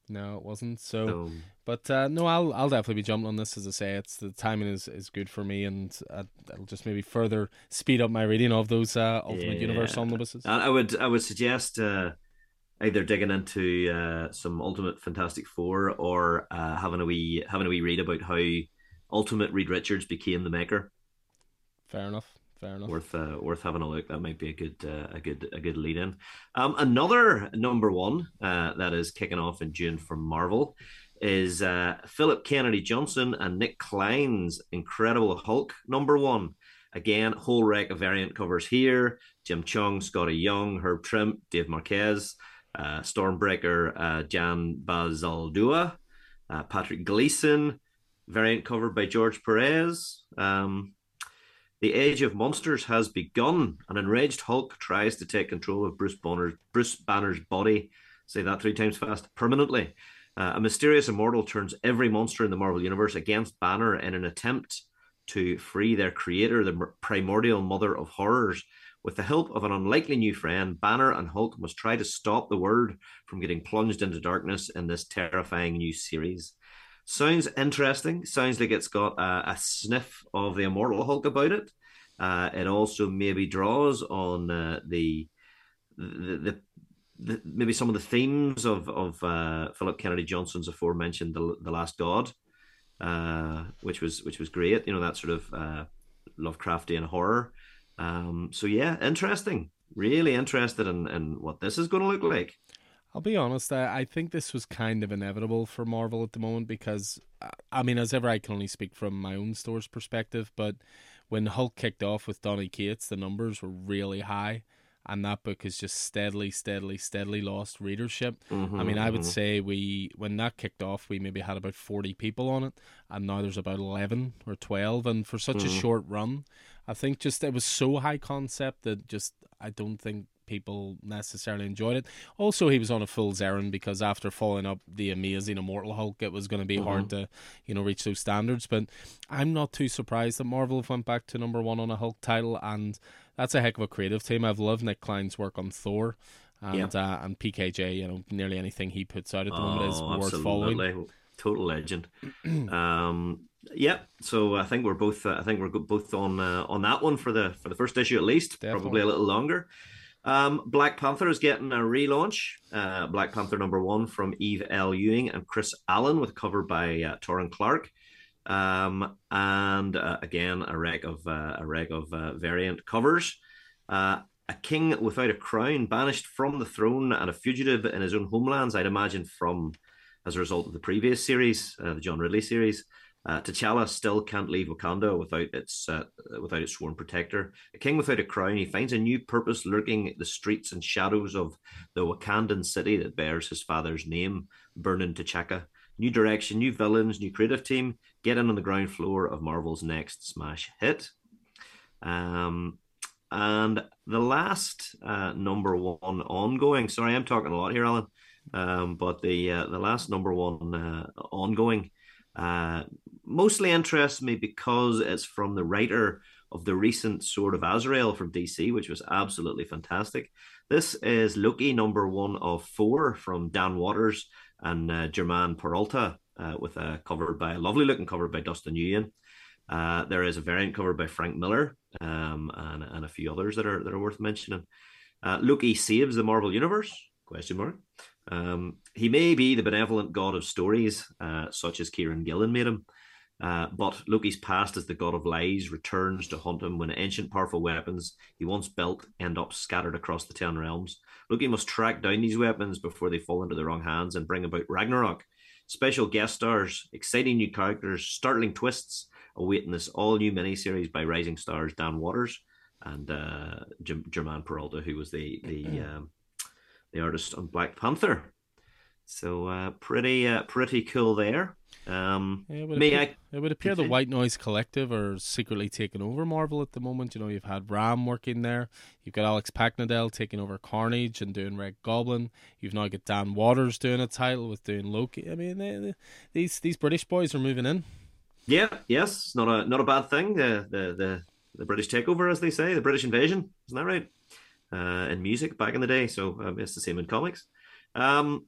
No, it wasn't. So, but uh, no, I'll I'll definitely be jumping on this. As I say, it's the timing is, is good for me, and uh, it'll just maybe further speed up my reading of those uh, Ultimate yeah. Universe omnibuses. I would I would suggest uh, either digging into uh, some Ultimate Fantastic Four or uh, having a wee having a wee read about how Ultimate Reed Richards became the maker. Fair enough. Fair enough. Worth uh, worth having a look. That might be a good uh, a good a good lead in. Um, another number one uh, that is kicking off in June from Marvel is uh, Philip Kennedy Johnson and Nic Klein's Incredible Hulk number one. Again, whole wreck of variant covers here. Jim Cheung, Skottie Young, Herb Trimpe, Dave Marquez, uh, Stormbreaker, uh, Jan Bazaldua, Patrick Gleason, variant covered by George Perez. Um, the age of monsters has begun. An enraged Hulk tries to take control of Bruce Banner's, Bruce Banner's body. Say that three times fast. Permanently. Uh, a mysterious immortal turns every monster in the Marvel Universe against Banner in an attempt to free their creator, the primordial mother of horrors. With the help of an unlikely new friend, Banner and Hulk must try to stop the world from getting plunged into darkness in this terrifying new series. Sounds interesting. Sounds like it's got a, a sniff of the Immortal Hulk about it. Uh, it also maybe draws on uh, the, the, the the maybe some of the themes of of uh, Philip Kennedy Johnson's aforementioned the the Last God, uh, which was which was great. You know that sort of uh, Lovecraftian horror. Um, so yeah, interesting. Really interested in in what this is going to look like. I'll be honest. I, I think this was kind of inevitable for Marvel at the moment because, uh, I mean, as ever, I can only speak from my own store's perspective. But when Hulk kicked off with Donny Cates, the numbers were really high, and that book has just steadily, steadily, steadily lost readership. Mm-hmm, I mean, I would mm-hmm. say we when that kicked off, we maybe had about forty people on it, and now there's about eleven or twelve. And for such a Mhm. short run, I think just it was so high concept that just I don't think people necessarily enjoyed it. Also, he was on a fool's errand because after following up the amazing Immortal Hulk, it was going to be hard to, you know, reach those standards. But I'm not too surprised that Marvel went back to number one on a Hulk title, and that's a heck of a creative team. I've loved Nic Klein's work on Thor. And uh, and PKJ, you know, nearly anything he puts out at the moment is Oh, worth following. Total legend. um, yeah, so I think we're both. Uh, I think we're both on uh, on that one for the for the first issue at least. Definitely. Probably a little longer. Um, Black Panther is getting a relaunch. Uh, Black Panther number one from Eve L. Ewing and Chris Allen with cover by uh, Clark. Um, and uh, again, a reg of uh, a reg of uh, variant covers. Uh, a king without a crown, banished from the throne, and a fugitive in his own homelands. I'd imagine from as a result of the previous series, the John Ridley series. Uh, T'Challa still can't leave Wakanda without its uh, without its sworn protector. A king without a crown, he finds a new purpose lurking in the streets and shadows of the Wakandan city that bears his father's name, Birnin T'Chaka. New direction, new villains, new creative team. Get in on the ground floor of Marvel's next smash hit. Um, and the last uh, number one ongoing. Sorry, I'm talking a lot here, Alan. Um, but the uh, the last number one uh, ongoing uh, mostly interests me because it's from the writer of the recent Sword of Azrael from DC, which was absolutely fantastic. This is Loki number one of four from Dan Watters and uh, German Peralta, uh, with a cover by a lovely looking cover by Dustin Nguyen. Uh, there is a variant cover by Frank Miller um, and, and a few others that are that are worth mentioning. Uh, Loki saves the Marvel Universe? Question mark. Um, he may be the benevolent god of stories, uh, such as Kieron Gillen made him, uh, but Loki's past as the god of lies returns to haunt him when ancient powerful weapons he once built end up scattered across the ten realms. Loki must track down these weapons before they fall into the wrong hands and bring about Ragnarok. Special guest stars, exciting new characters, startling twists awaiting this all new miniseries by rising stars Dan Watters and uh, German Peralta, who was the the um, the artist on Black Panther. So uh, pretty uh, pretty cool there. Um, Yeah, it would appear, I? it would appear the? White Noise Collective are secretly taking over Marvel at the moment. You know, you've had Ram working there. You've got Alex Paknadel taking over Carnage and doing Red Goblin. You've now got Dan Watters doing a title with doing Loki. I mean, they, they, these these British boys are moving in. Yeah, yes, not a not a bad thing. The the the, the British takeover, as they say, the British invasion, isn't that right? Uh, in music back in the day, so um, it's the same in comics. Um,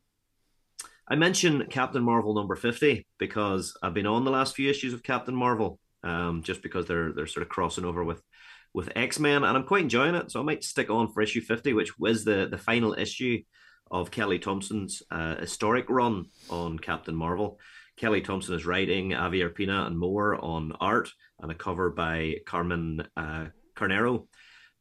I mentioned Captain Marvel number fifty because I've been on the last few issues of Captain Marvel, um, just because they're they're sort of crossing over with with X Men, and I'm quite enjoying it. So I might stick on for issue fifty, which was the the final issue of Kelly Thompson's uh, historic run on Captain Marvel. Kelly Thompson is writing, Avi Arpina and more on art, and a cover by Carmen uh, Carnero.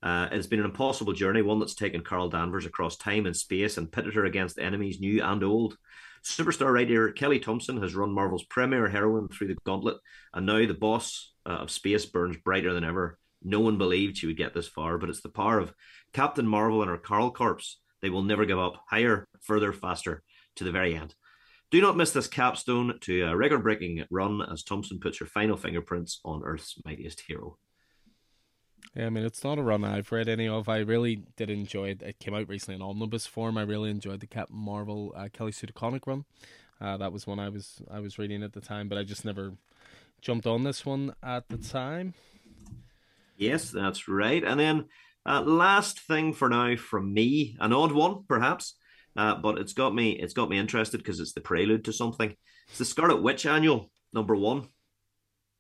Uh, it's been an impossible journey, one that's taken Carol Danvers across time and space and pitted her against enemies new and old. Superstar writer Kelly Thompson has run Marvel's premier heroine through the gauntlet, and now the boss uh, of space burns brighter than ever. No one believed she would get this far, but it's the power of Captain Marvel and her Carol Corps. They will never give up. Higher, further, faster, to the very end. Do not miss this capstone to a record breaking run as Thompson puts her final fingerprints on Earth's mightiest hero. Yeah, I mean, it's not a run I've read any of. I really did enjoy it. It came out recently in omnibus form. I really enjoyed the Captain Marvel uh, Kelly Sue DeConnick run. Uh, that was one I was I was reading at the time, but I just never jumped on this one at the time. Yes, that's right. And then uh, last thing for now from me, an odd one perhaps, uh, but it's got me it's got me interested because it's the prelude to something. It's the Scarlet Witch Annual number one.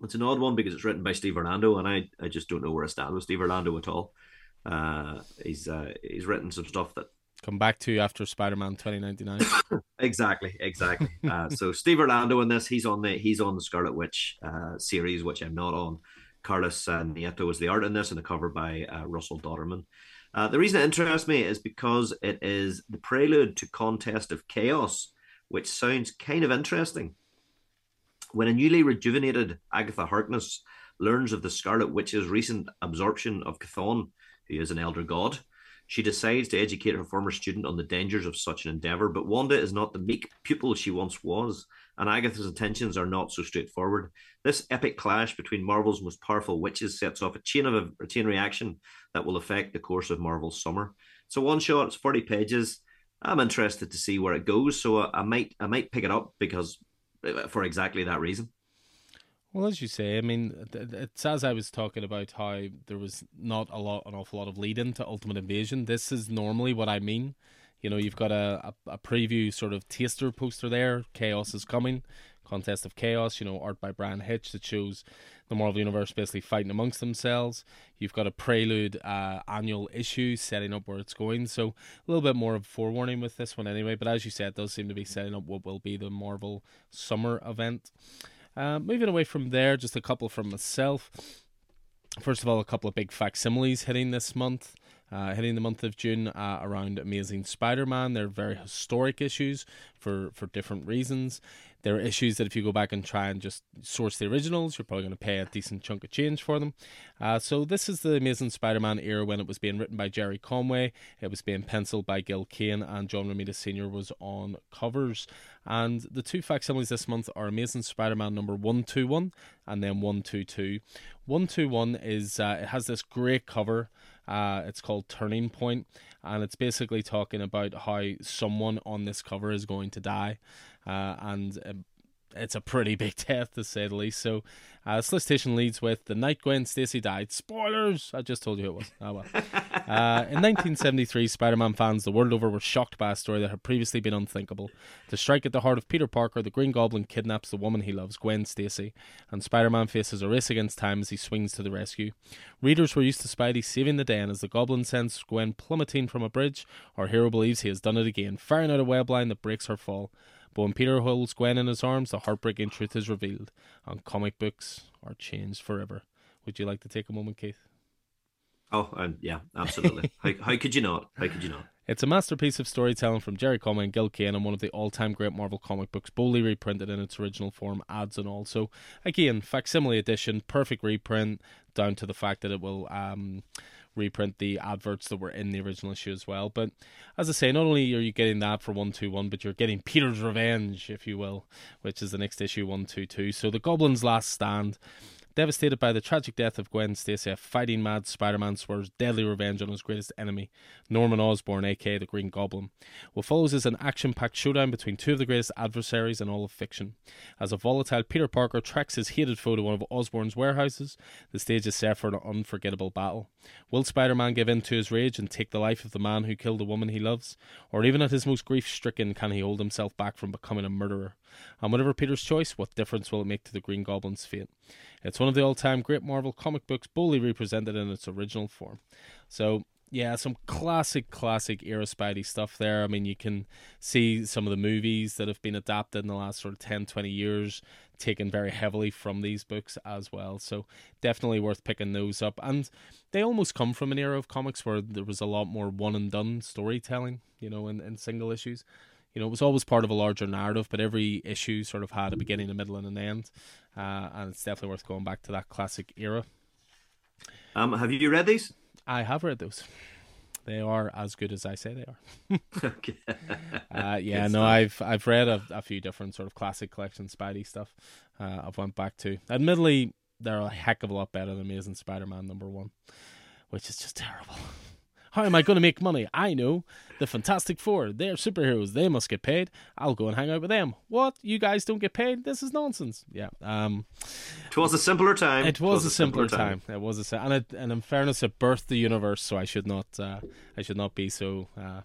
It's an odd one because it's written by Steve Orlando, and I, I just don't know where I stand with Steve Orlando at all. Uh, he's uh, he's written some stuff that come back to you after Spider Man twenty ninety nine. exactly, exactly. uh, so Steve Orlando in this, he's on the he's on the Scarlet Witch uh, series, which I'm not on. Carlos uh, Nieto is the art in this, and the cover by uh, Russell Dauterman. Uh, the reason it interests me is because it is the prelude to Contest of Chaos, which sounds kind of interesting. When a newly rejuvenated Agatha Harkness learns of the Scarlet Witch's recent absorption of Chthon, who is an elder god, she decides to educate her former student on the dangers of such an endeavor. But Wanda is not the meek pupil she once was, and Agatha's intentions are not so straightforward. This epic clash between Marvel's most powerful witches sets off a chain of a, a chain reaction that will affect the course of Marvel's summer. So one shot, it's forty pages. I'm interested to see where it goes, so I, I might I might pick it up because Uh, for exactly that reason. Well, as you say, I mean, it's as I was talking about how there was not a lot, an awful lot of lead into Ultimate Invasion. This is normally what I mean. You know, you've got a, a, a preview sort of taster poster there. Chaos is coming, contest of chaos. You know, art by Bryan Hitch that shows the Marvel Universe basically fighting amongst themselves. You've got a prelude uh, annual issue setting up where it's going. So a little bit more of forewarning with this one anyway. But as you said, does seem to be setting up what will be the Marvel summer event. Uh, moving away from there, just a couple from myself. First of all, a couple of big facsimiles hitting this month. Uh, hitting the month of June uh, around Amazing Spider-Man. They're very historic issues for for different reasons. There are issues that if you go back and try and just source the originals, you're probably going to pay a decent chunk of change for them. Uh, so this is the Amazing Spider-Man era when it was being written by Gerry Conway, it was being penciled by Gil Kane, and John Romita Sr. was on covers. And the two facsimiles this month are Amazing Spider-Man number one two one and then one two two. One two one is uh, it has this great cover. Uh, it's called Turning Point, and it's basically talking about how someone on this cover is going to die uh, and um, it's a pretty big death to say the least. So, uh, solicitation leads with the night Gwen Stacy died. Spoilers! I just told you it was. Oh well. Uh, in 1973, Spider-Man fans the world over were shocked by a story that had previously been unthinkable. To strike at the heart of Peter Parker, the Green Goblin kidnaps the woman he loves, Gwen Stacy, and Spider-Man faces a race against time as he swings to the rescue. Readers were used to Spidey saving the day, and as the Goblin sends Gwen plummeting from a bridge, our hero believes he has done it again, firing out a web line that breaks her fall. But when Peter holds Gwen in his arms, the heartbreaking truth is revealed, and comic books are changed forever. Would you like to take a moment, Keith? Oh, um, yeah, absolutely. how, how could you not? How could you not? It's a masterpiece of storytelling from Gerry Conway and Gil Kane and one of the all-time great Marvel comic books, boldly reprinted in its original form, ads and all. So, again, facsimile edition, perfect reprint, down to the fact that it will um, reprint the adverts that were in the original issue as well. But as I say, not only are you getting that for 121, but you're getting Peter's Revenge, if you will, which is the next issue 122. So the Goblin's Last Stand Devastated by the tragic death of Gwen Stacy, a fighting mad Spider Man swears deadly revenge on his greatest enemy, Norman Osborn, aka the Green Goblin. What follows is an action packed showdown between two of the greatest adversaries in all of fiction. As a volatile Peter Parker tracks his hated foe to one of Osborn's warehouses, the stage is set for an unforgettable battle. Will Spider Man give in to his rage and take the life of the man who killed the woman he loves? Or even at his most grief stricken, can he hold himself back from becoming a murderer? And whatever Peter's choice, what difference will it make to the Green Goblin's fate? It's one of the all time great Marvel comic books, boldly represented in its original form. So, yeah, some classic, classic era Spidey stuff there. I mean, you can see some of the movies that have been adapted in the last sort of 10, 20 years, taken very heavily from these books as well. So definitely worth picking those up. And they almost come from an era of comics where there was a lot more one and done storytelling, you know, in, in single issues. You know, it was always part of a larger narrative, but every issue sort of had a beginning, a middle, and an end. Uh, and it's definitely worth going back to that classic era. Um, have you read these? I have read those. They are as good as I say they are. okay. uh, yeah, no, I've I've read a, a, few different sort of classic collection Spidey stuff. Uh, I've went back to. Admittedly, they're a heck of a lot better than Amazing Spider-Man number one, which is just terrible. How am I going to make money? I know. The Fantastic Four, they're superheroes. They must get paid. I'll go and hang out with them. What? You guys don't get paid? This is nonsense. Yeah. Um, it was a simpler time. It was, a, simpler, simpler time. time. It was a and it, and in fairness, it birthed the universe. So I should not uh, I should not be so uh,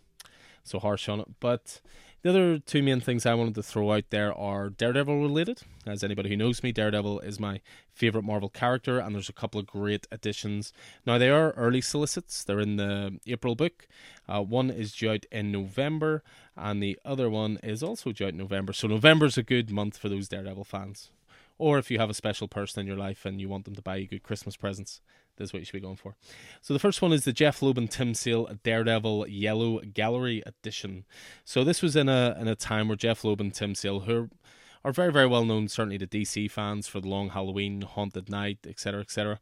so harsh on it. But the other two main things I wanted to throw out there are Daredevil related. As anybody who knows me, Daredevil is my favorite Marvel character, and there's a couple of great additions. Now, they are early solicits, they're in the April book. Uh, one is due out in November, and the other one is also due out in November. So, November's a good month for those Daredevil fans. Or if you have a special person in your life and you want them to buy you good Christmas presents, this is what you should be going for. So the first one is the Jeph Loeb and Tim Sale Daredevil Yellow Gallery Edition. So this was in a in a time where Jeph Loeb and Tim Sale, who are very very well known, certainly to DC fans for the Long Halloween, Haunted Knight, etc. etc.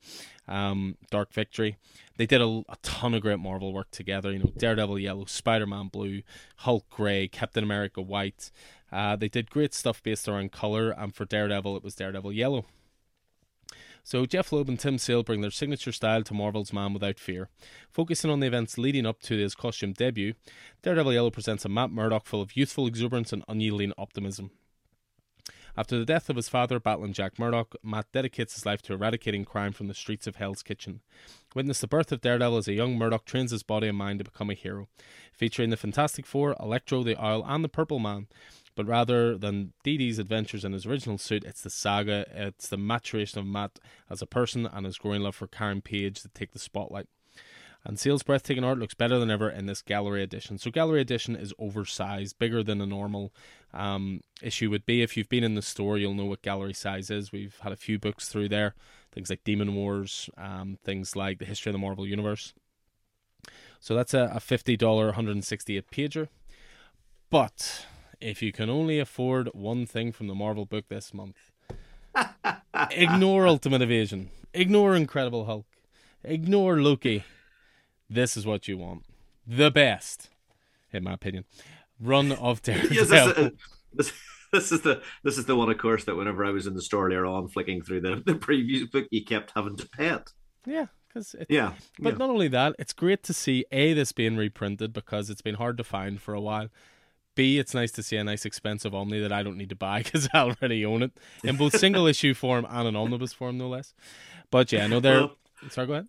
Um, Dark Victory. They did a, a, ton of great Marvel work together. You know, Daredevil Yellow, Spider Man Blue, Hulk Grey, Captain America White. Uh, they did great stuff based around color, and for Daredevil, it was Daredevil Yellow. So Jeph Loeb and Tim Sale bring their signature style to Marvel's Man Without Fear. Focusing on the events leading up to his costume debut, Daredevil Yellow presents a Matt Murdock full of youthful exuberance and unyielding optimism. After the death of his father, battling Jack Murdock, Matt dedicates his life to eradicating crime from the streets of Hell's Kitchen. Witness the birth of Daredevil as a young Murdock trains his body and mind to become a hero. Featuring the Fantastic Four, Electro, the Owl, and the Purple Man, but rather than Dee Dee's adventures in his original suit, it's the saga, it's the maturation of Matt as a person and his growing love for Karen Page that take the spotlight. And Sale's breathtaking art looks better than ever in this gallery edition. So, gallery edition is oversized, bigger than a normal um, issue would be. If you've been in the store, you'll know what gallery size is. We've had a few books through there, things like Demon Wars, um, things like the history of the Marvel Universe. So that's a, a $50 168 pager. But if you can only afford one thing from the Marvel book this month, ignore Ultimate Invasion, ignore Incredible Hulk, ignore Loki. This is what you want. The best, in my opinion. Run of Daredevil. yes, this, this, is the this is the one, of course, that whenever I was in the store earlier on, flicking through the the preview book, you kept having to pay it. Yeah, because yeah, but yeah. not only that, it's great to see a this being reprinted because it's been hard to find for a while, B, it's nice to see a nice expensive Omni that I don't need to buy because I already own it in both single issue form and an omnibus form, no less. But yeah, no, they're. Well, sorry, go ahead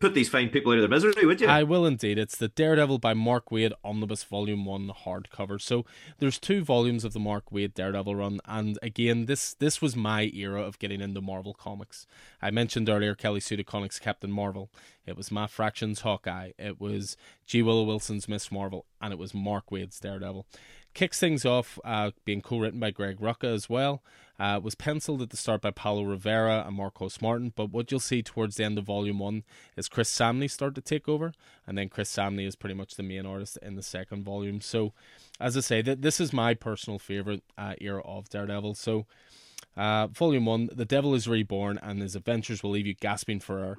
put these fine people out of their misery, would you? I will indeed. It's the Daredevil by Mark Waid Omnibus Volume One hardcover. So there's two volumes of the Mark Waid Daredevil run, and again, this this was my era of getting into Marvel comics. I mentioned earlier Kelly Sue DeConnick's Captain Marvel. It was Matt Fraction's Hawkeye. It was G. Willow Wilson's Miss Marvel, and it was Mark Waid's Daredevil. Kicks things off uh, being co-written by Greg Rucka as well. Uh, was penciled at the start by Paolo Rivera and Marcos Martin, but what you'll see towards the end of Volume 1 is Chris Samnee start to take over, and then Chris Samnee is pretty much the main artist in the second volume. So, as I say, th- this is my personal favourite uh, era of Daredevil. So, uh, volume 1 The Devil is Reborn, and his adventures will leave you gasping for air.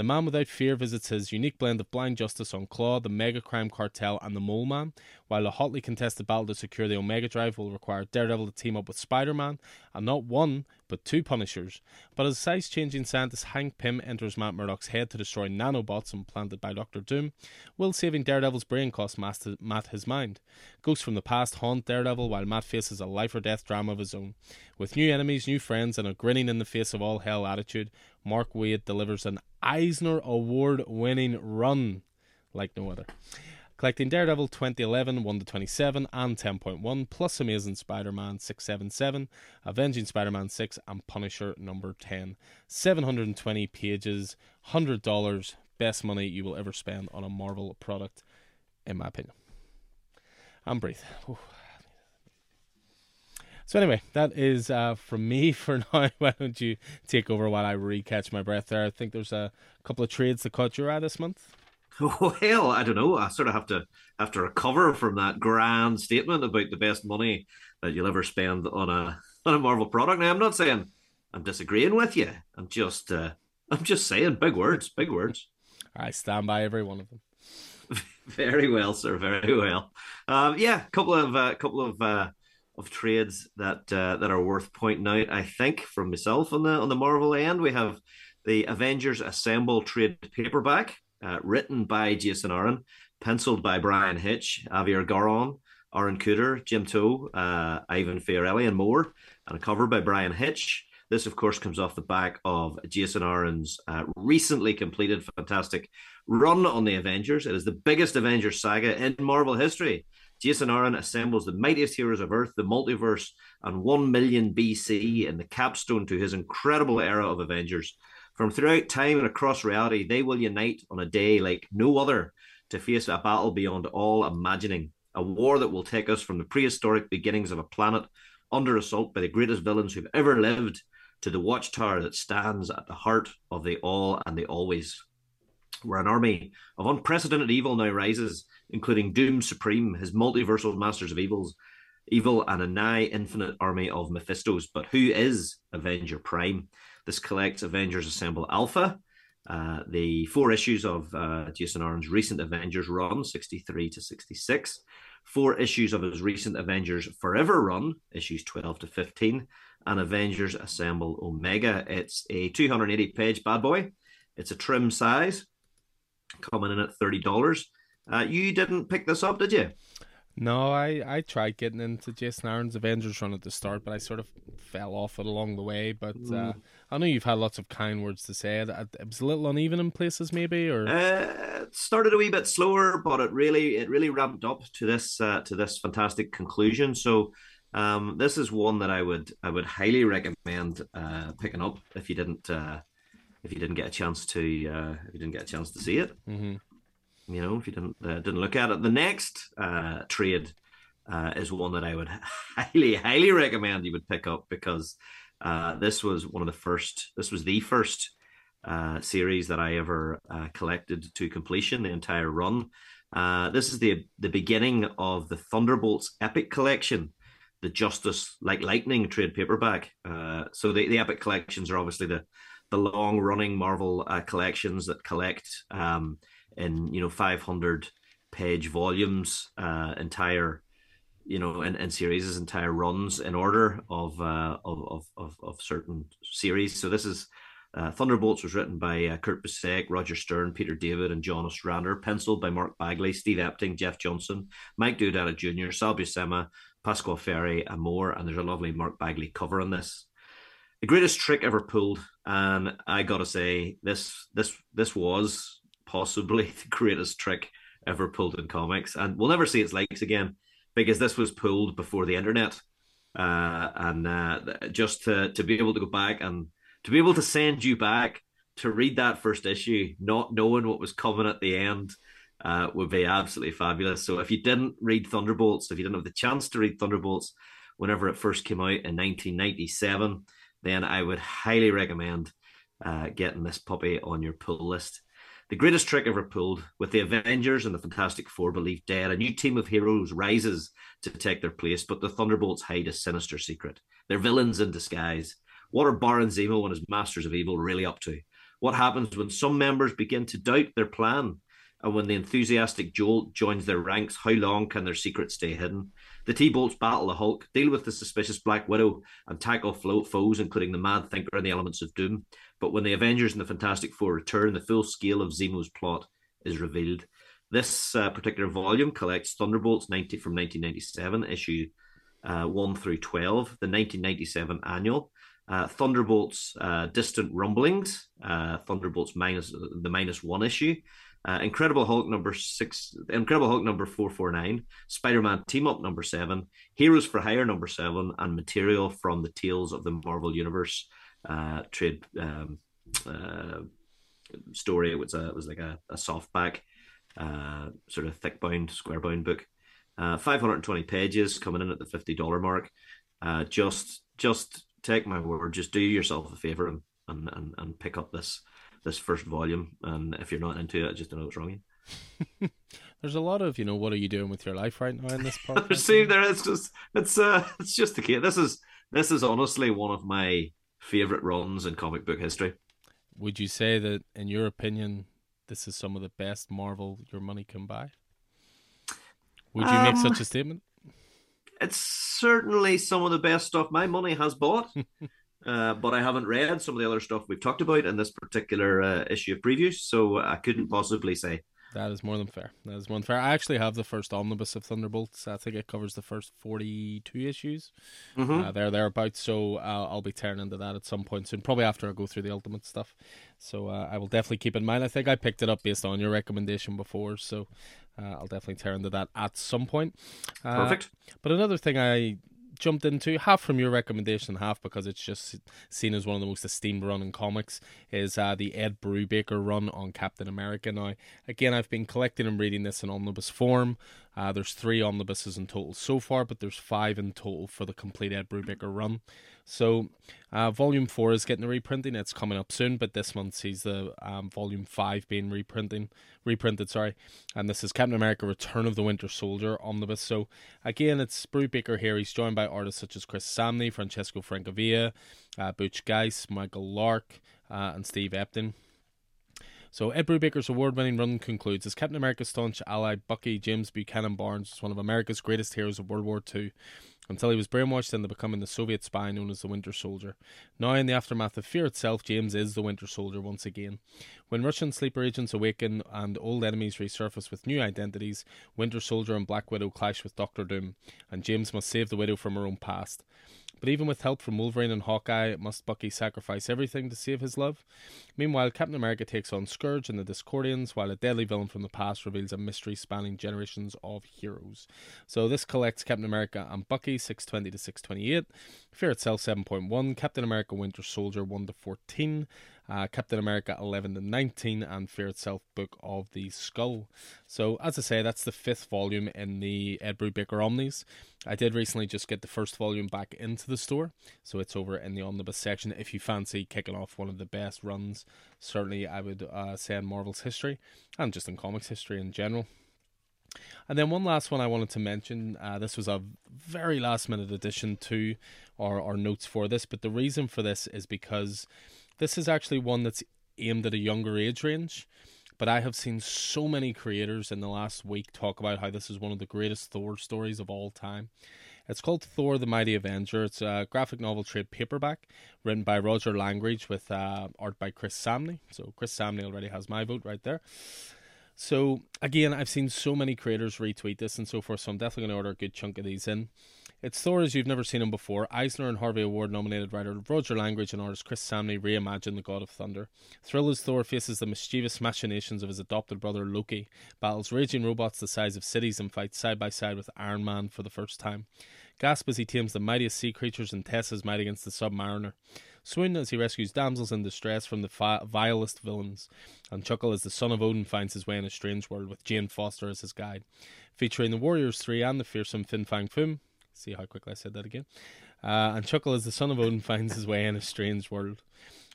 The Man Without Fear visits his unique blend of blind justice on Claw, the mega crime cartel, and the Mole Man, while a hotly contested battle to secure the Omega Drive will require Daredevil to team up with Spider Man, and not one, but two Punishers. But as size changing scientist Hank Pym enters Matt Murdock's head to destroy nanobots implanted by Doctor Doom, will saving Daredevil's brain cost Matt his mind? Ghosts from the past haunt Daredevil while Matt faces a life or death drama of his own. With new enemies, new friends, and a grinning in the face of all hell attitude, Mark Waid delivers an Eisner Award winning run like no other. Collecting Daredevil 2011 1 to 27 and 10.1, plus Amazing Spider Man 677, Avenging Spider Man 6, and Punisher number 10. 720 pages, $100, best money you will ever spend on a Marvel product, in my opinion. And breathe. Ooh. So anyway, that is uh, from me for now. Why don't you take over while I recatch my breath there? I think there's a couple of trades that caught your eye this month. Well, I don't know. I sort of have to have to recover from that grand statement about the best money that you'll ever spend on a on a Marvel product. Now, I'm not saying I'm disagreeing with you. I'm just uh, I'm just saying big words, big words. I stand by every one of them. very well, sir. Very well. Um, yeah, a couple of uh, couple of uh, of trades that uh, that are worth pointing out. I think from myself on the on the Marvel end, we have the Avengers Assemble trade paperback, uh, written by Jason Aaron, penciled by Bryan Hitch, Javier Garron, Aaron Kuder, Jim Towe, uh, Ivan Fiorelli, and more, and a cover by Bryan Hitch. This, of course, comes off the back of Jason Aaron's uh, recently completed fantastic run on the Avengers. It is the biggest Avengers saga in Marvel history. Jason Aaron assembles the mightiest heroes of Earth, the multiverse, and 1 million BC in the capstone to his incredible era of Avengers. From throughout time and across reality, they will unite on a day like no other to face a battle beyond all imagining. A war that will take us from the prehistoric beginnings of a planet under assault by the greatest villains who've ever lived to the watchtower that stands at the heart of the all and the always. Where an army of unprecedented evil now rises, including Doom Supreme, his multiversal masters of evils, evil, and a nigh infinite army of Mephistos. But who is Avenger Prime? This collects Avengers Assemble Alpha, uh, the four issues of uh, Jason Aaron's recent Avengers run, 63 to 66, four issues of his recent Avengers Forever run, issues 12 to 15, and Avengers Assemble Omega. It's a 280 page bad boy. It's a trim size, coming in at $30. Uh, you didn't pick this up, did you? No, I, I tried getting into Jason Aaron's Avengers run at the start, but I sort of fell off it along the way. But uh, mm. I know you've had lots of kind words to say. It, it was a little uneven in places, maybe, or uh, it started a wee bit slower, but it really it really ramped up to this uh, to this fantastic conclusion. So um, this is one that I would I would highly recommend uh, picking up if you didn't uh, if you didn't get a chance to uh, if you didn't get a chance to see it. Mm-hmm you know, if you didn't uh, didn't look at it. The next uh, trade uh, is one that I would highly highly recommend you would pick up because uh, this was one of the first. This was the first uh, series that I ever uh, collected to completion. The entire run. this is the the beginning of the Thunderbolts Epic Collection, the Justice like Lightning trade paperback. so the, the Epic collections are obviously the the long running Marvel collections that collect. Um, in you know 500 page volumes, uh, entire you know in, in series entire runs in order of, uh, of of of certain series. So this is uh, Thunderbolts was written by uh, Kurt Busiek, Roger Stern, Peter David, and John Ostrander. Penciled by Mark Bagley, Steve Epting, Jeff Johnson, Mike Deodato Jr., Sal Buscema, Pascual Ferry, and more. And there's a lovely Mark Bagley cover on this. The greatest trick ever pulled, and I gotta say, this this this was possibly the greatest trick ever pulled in comics, and we'll never see its likes again because this was pulled before the internet, uh, and uh, just to to be able to go back and to be able to send you back to read that first issue, not knowing what was coming at the end. Uh, would be absolutely fabulous. So if you didn't read Thunderbolts, if you didn't have the chance to read Thunderbolts whenever it first came out in 1997, then I would highly recommend uh, getting this puppy on your pull list. The greatest trick ever pulled, with the Avengers and the Fantastic Four believed dead, a new team of heroes rises to take their place, but the Thunderbolts hide a sinister secret. They're villains in disguise. What are Baron Zemo and his Masters of Evil really up to? What happens when some members begin to doubt their plan? And when the enthusiastic Jolt joins their ranks, how long can their secrets stay hidden? The T Bolts battle the Hulk, deal with the suspicious Black Widow, and tackle foes, including the Mad Thinker and the elements of Doom. But when the Avengers and the Fantastic Four return, the full scale of Zemo's plot is revealed. This uh, particular volume collects Thunderbolts 90 from 1997, issue uh, 1 through 12, the 1997 annual. Uh, Thunderbolts uh, Distant Rumblings, uh, Thunderbolts minus the minus one issue, uh, Incredible Hulk number six, Incredible Hulk number four four nine, Spider Man Team Up number seven, Heroes for Hire number seven, and material from the Tales of the Marvel Universe uh, trade um, uh, story. It was a it was like a, a softback, uh, sort of thick bound, square bound book. Uh, 520 pages coming in at the $50 mark. Uh, just just take my word, just do yourself a favor and, and, and, and pick up this this first volume. And if you're not into it, I just don't know what's wrong. There's a lot of you know what are you doing with your life right now in this part. See, there it's just it's uh it's just the case. This is this is honestly one of my favorite runs in comic book history. Would you say that, in your opinion, this is some of the best Marvel your money can buy? Would you um, make such a statement? It's certainly some of the best stuff my money has bought. uh, but I haven't read some of the other stuff we've talked about in this particular uh, issue of previews, so I couldn't possibly say. That is more than fair. That is more than fair. I actually have the first omnibus of Thunderbolts. I think it covers the first forty-two issues. Mm-hmm. Uh, there, thereabouts. So uh, I'll be tearing into that at some point soon. Probably after I go through the Ultimate stuff. So uh, I will definitely keep in mind. I think I picked it up based on your recommendation before. So uh, I'll definitely tear into that at some point. Uh, Perfect. But another thing I jumped into, half from your recommendation, half because it's just seen as one of the most esteemed run in comics, is uh, the Ed Brubaker run on Captain America. Now, again, I've been collecting and reading this in omnibus form. Uh, there's three omnibuses in total so far, but there's five in total for the complete Ed Brubaker run. So, uh, Volume 4 is getting a reprinting. It's coming up soon, but this month sees the um, Volume 5 being reprinting, reprinted. Sorry, And this is Captain America Return of the Winter Soldier omnibus. So, again, it's Brubaker here. He's joined by artists such as Chris Samnee, Francesco Francavilla, uh, Butch Guice, Michael Lark, uh, and Steve Epting. So Ed Brubaker's award-winning run concludes as Captain America's staunch ally Bucky James Buchanan Barnes was one of America's greatest heroes of World War II until he was brainwashed into becoming the Soviet spy known as the Winter Soldier. Now, in the aftermath of fear itself, James is the Winter Soldier once again. When Russian sleeper agents awaken and old enemies resurface with new identities, Winter Soldier and Black Widow clash with Doctor Doom, and James must save the Widow from her own past. But even with help from Wolverine and Hawkeye, must Bucky sacrifice everything to save his love? Meanwhile, Captain America takes on Scourge and the Discordians, while a deadly villain from the past reveals a mystery spanning generations of heroes. So this collects Captain America and Bucky 620 to 628, Fear itself 7.1, Captain America Winter Soldier 1 to 14, uh, Captain America 11 to 19, and Fear Itself Book of the Skull. So, as I say, that's the fifth volume in the Ed Brubaker Omnis. I did recently just get the first volume back into the store, so it's over in the omnibus section. If you fancy kicking off one of the best runs, certainly I would uh, say in Marvel's history and just in comics history in general. And then one last one I wanted to mention. Uh, this was a very last minute addition to our, our notes for this, but the reason for this is because this is actually one that's aimed at a younger age range. But I have seen so many creators in the last week talk about how this is one of the greatest Thor stories of all time. It's called Thor the Mighty Avenger. It's a graphic novel trade paperback written by Roger Langridge with uh, art by Chris Samnee. So Chris Samnee already has my vote right there. So again, I've seen so many creators retweet this and so forth, so I'm definitely going to order a good chunk of these in. It's Thor as you've never seen him before. Eisner and Harvey Award nominated writer Roger Langridge and artist Chris Samnee reimagine the God of Thunder. Thrill as Thor faces the mischievous machinations of his adopted brother Loki, battles raging robots the size of cities, and fights side by side with Iron Man for the first time. Gasp as he tames the mightiest sea creatures and tests his might against the Submariner. Swoon as he rescues damsels in distress from the fi- vilest villains, and chuckle as the son of Odin finds his way in a strange world with Jane Foster as his guide. Featuring the Warriors 3 and the fearsome Fin Fang Foom, See how quickly I said that again. Uh, and Chuckle as the son of Odin finds his way in a strange world.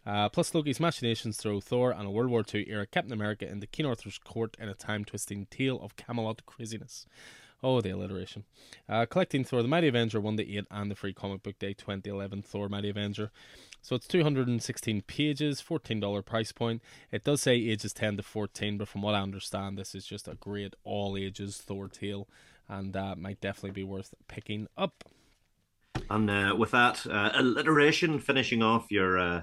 Uh, plus, Loki's machinations throw Thor and a World War II era Captain America into King Arthur's court in a time twisting tale of Camelot craziness. Oh, the alliteration. Uh, collecting Thor the Mighty Avenger 1 to 8 and the free comic book day 2011 Thor Mighty Avenger. So it's 216 pages, $14 price point. It does say ages 10 to 14, but from what I understand, this is just a great all ages Thor tale and uh, might definitely be worth picking up. And uh, with that uh, alliteration, finishing off your uh,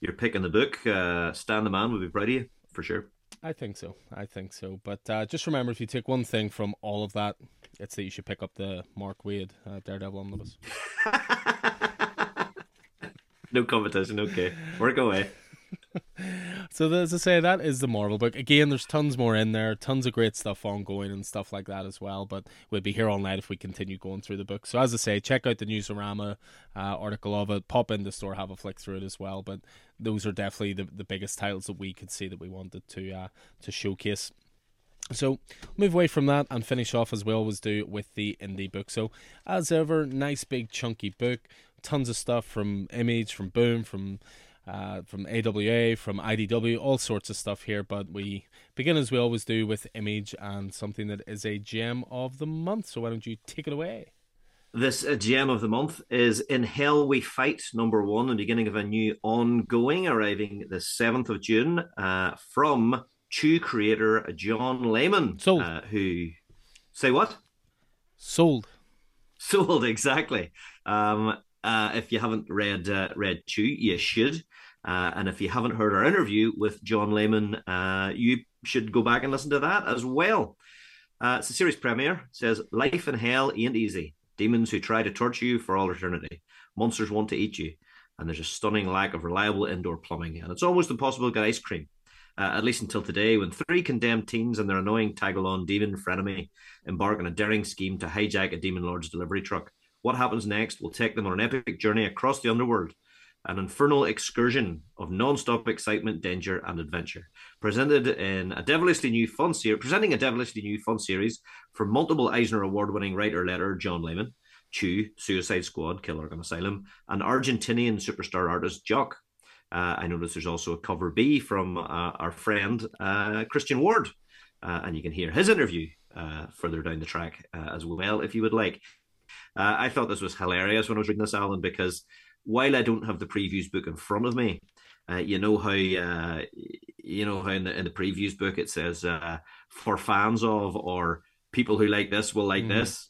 your pick in the book, uh, Stan the Man would be proud of you for sure. I think so. I think so. But uh, just remember, if you take one thing from all of that, it's that you should pick up the Mark Waid uh, Daredevil omnibus. no competition. Okay, work away. so as I say, that is the Marvel book. Again, there's tons more in there, tons of great stuff ongoing and stuff like that as well. But we'd be here all night if we continue going through the book. So as I say, check out the Newsarama uh, article of it. Pop in the store, have a flick through it as well. But those are definitely the, the biggest titles that we could see that we wanted to uh, to showcase. So, move away from that and finish off as we always do with the indie book. So, as ever, nice big chunky book, tons of stuff from Image, from Boom, from uh, from AWA, from IDW, all sorts of stuff here. But we begin as we always do with Image and something that is a gem of the month. So, why don't you take it away? This uh, gem of the month is In Hell We Fight, number one, the beginning of a new ongoing, arriving the 7th of June uh, from Chew creator John Layman, Sold. Uh, who say what? Sold. Sold exactly. Um, uh, if you haven't read uh, read Chew, you should. Uh, and if you haven't heard our interview with John Layman, uh, you should go back and listen to that as well. Uh, it's a series premiere. It says life in hell ain't easy. Demons who try to torture you for all eternity. Monsters want to eat you, and there's a stunning lack of reliable indoor plumbing, and it's almost impossible to get ice cream uh, at least until today, when three condemned teens and their annoying tag-along demon frenemy embark on a daring scheme to hijack a demon lord's delivery truck. What happens next will take them on an epic journey across the underworld, an infernal excursion of non-stop excitement, danger, and adventure. Presented in a devilishly new fun series, presenting a devilishly new fun series from multiple Eisner Award-winning writer letter John Layman, Chew, Suicide Squad, Killer Arkham Asylum, and Argentinian superstar artist Jock uh, I notice there's also a cover B from uh, our friend uh, Christian Ward, uh, and you can hear his interview uh, further down the track uh, as well if you would like. I thought this was hilarious when I was reading this, Alan, because while I don't have the previews book in front of me, you know how you know how in the in the previews book it says for fans of or people who like this will like mm. this.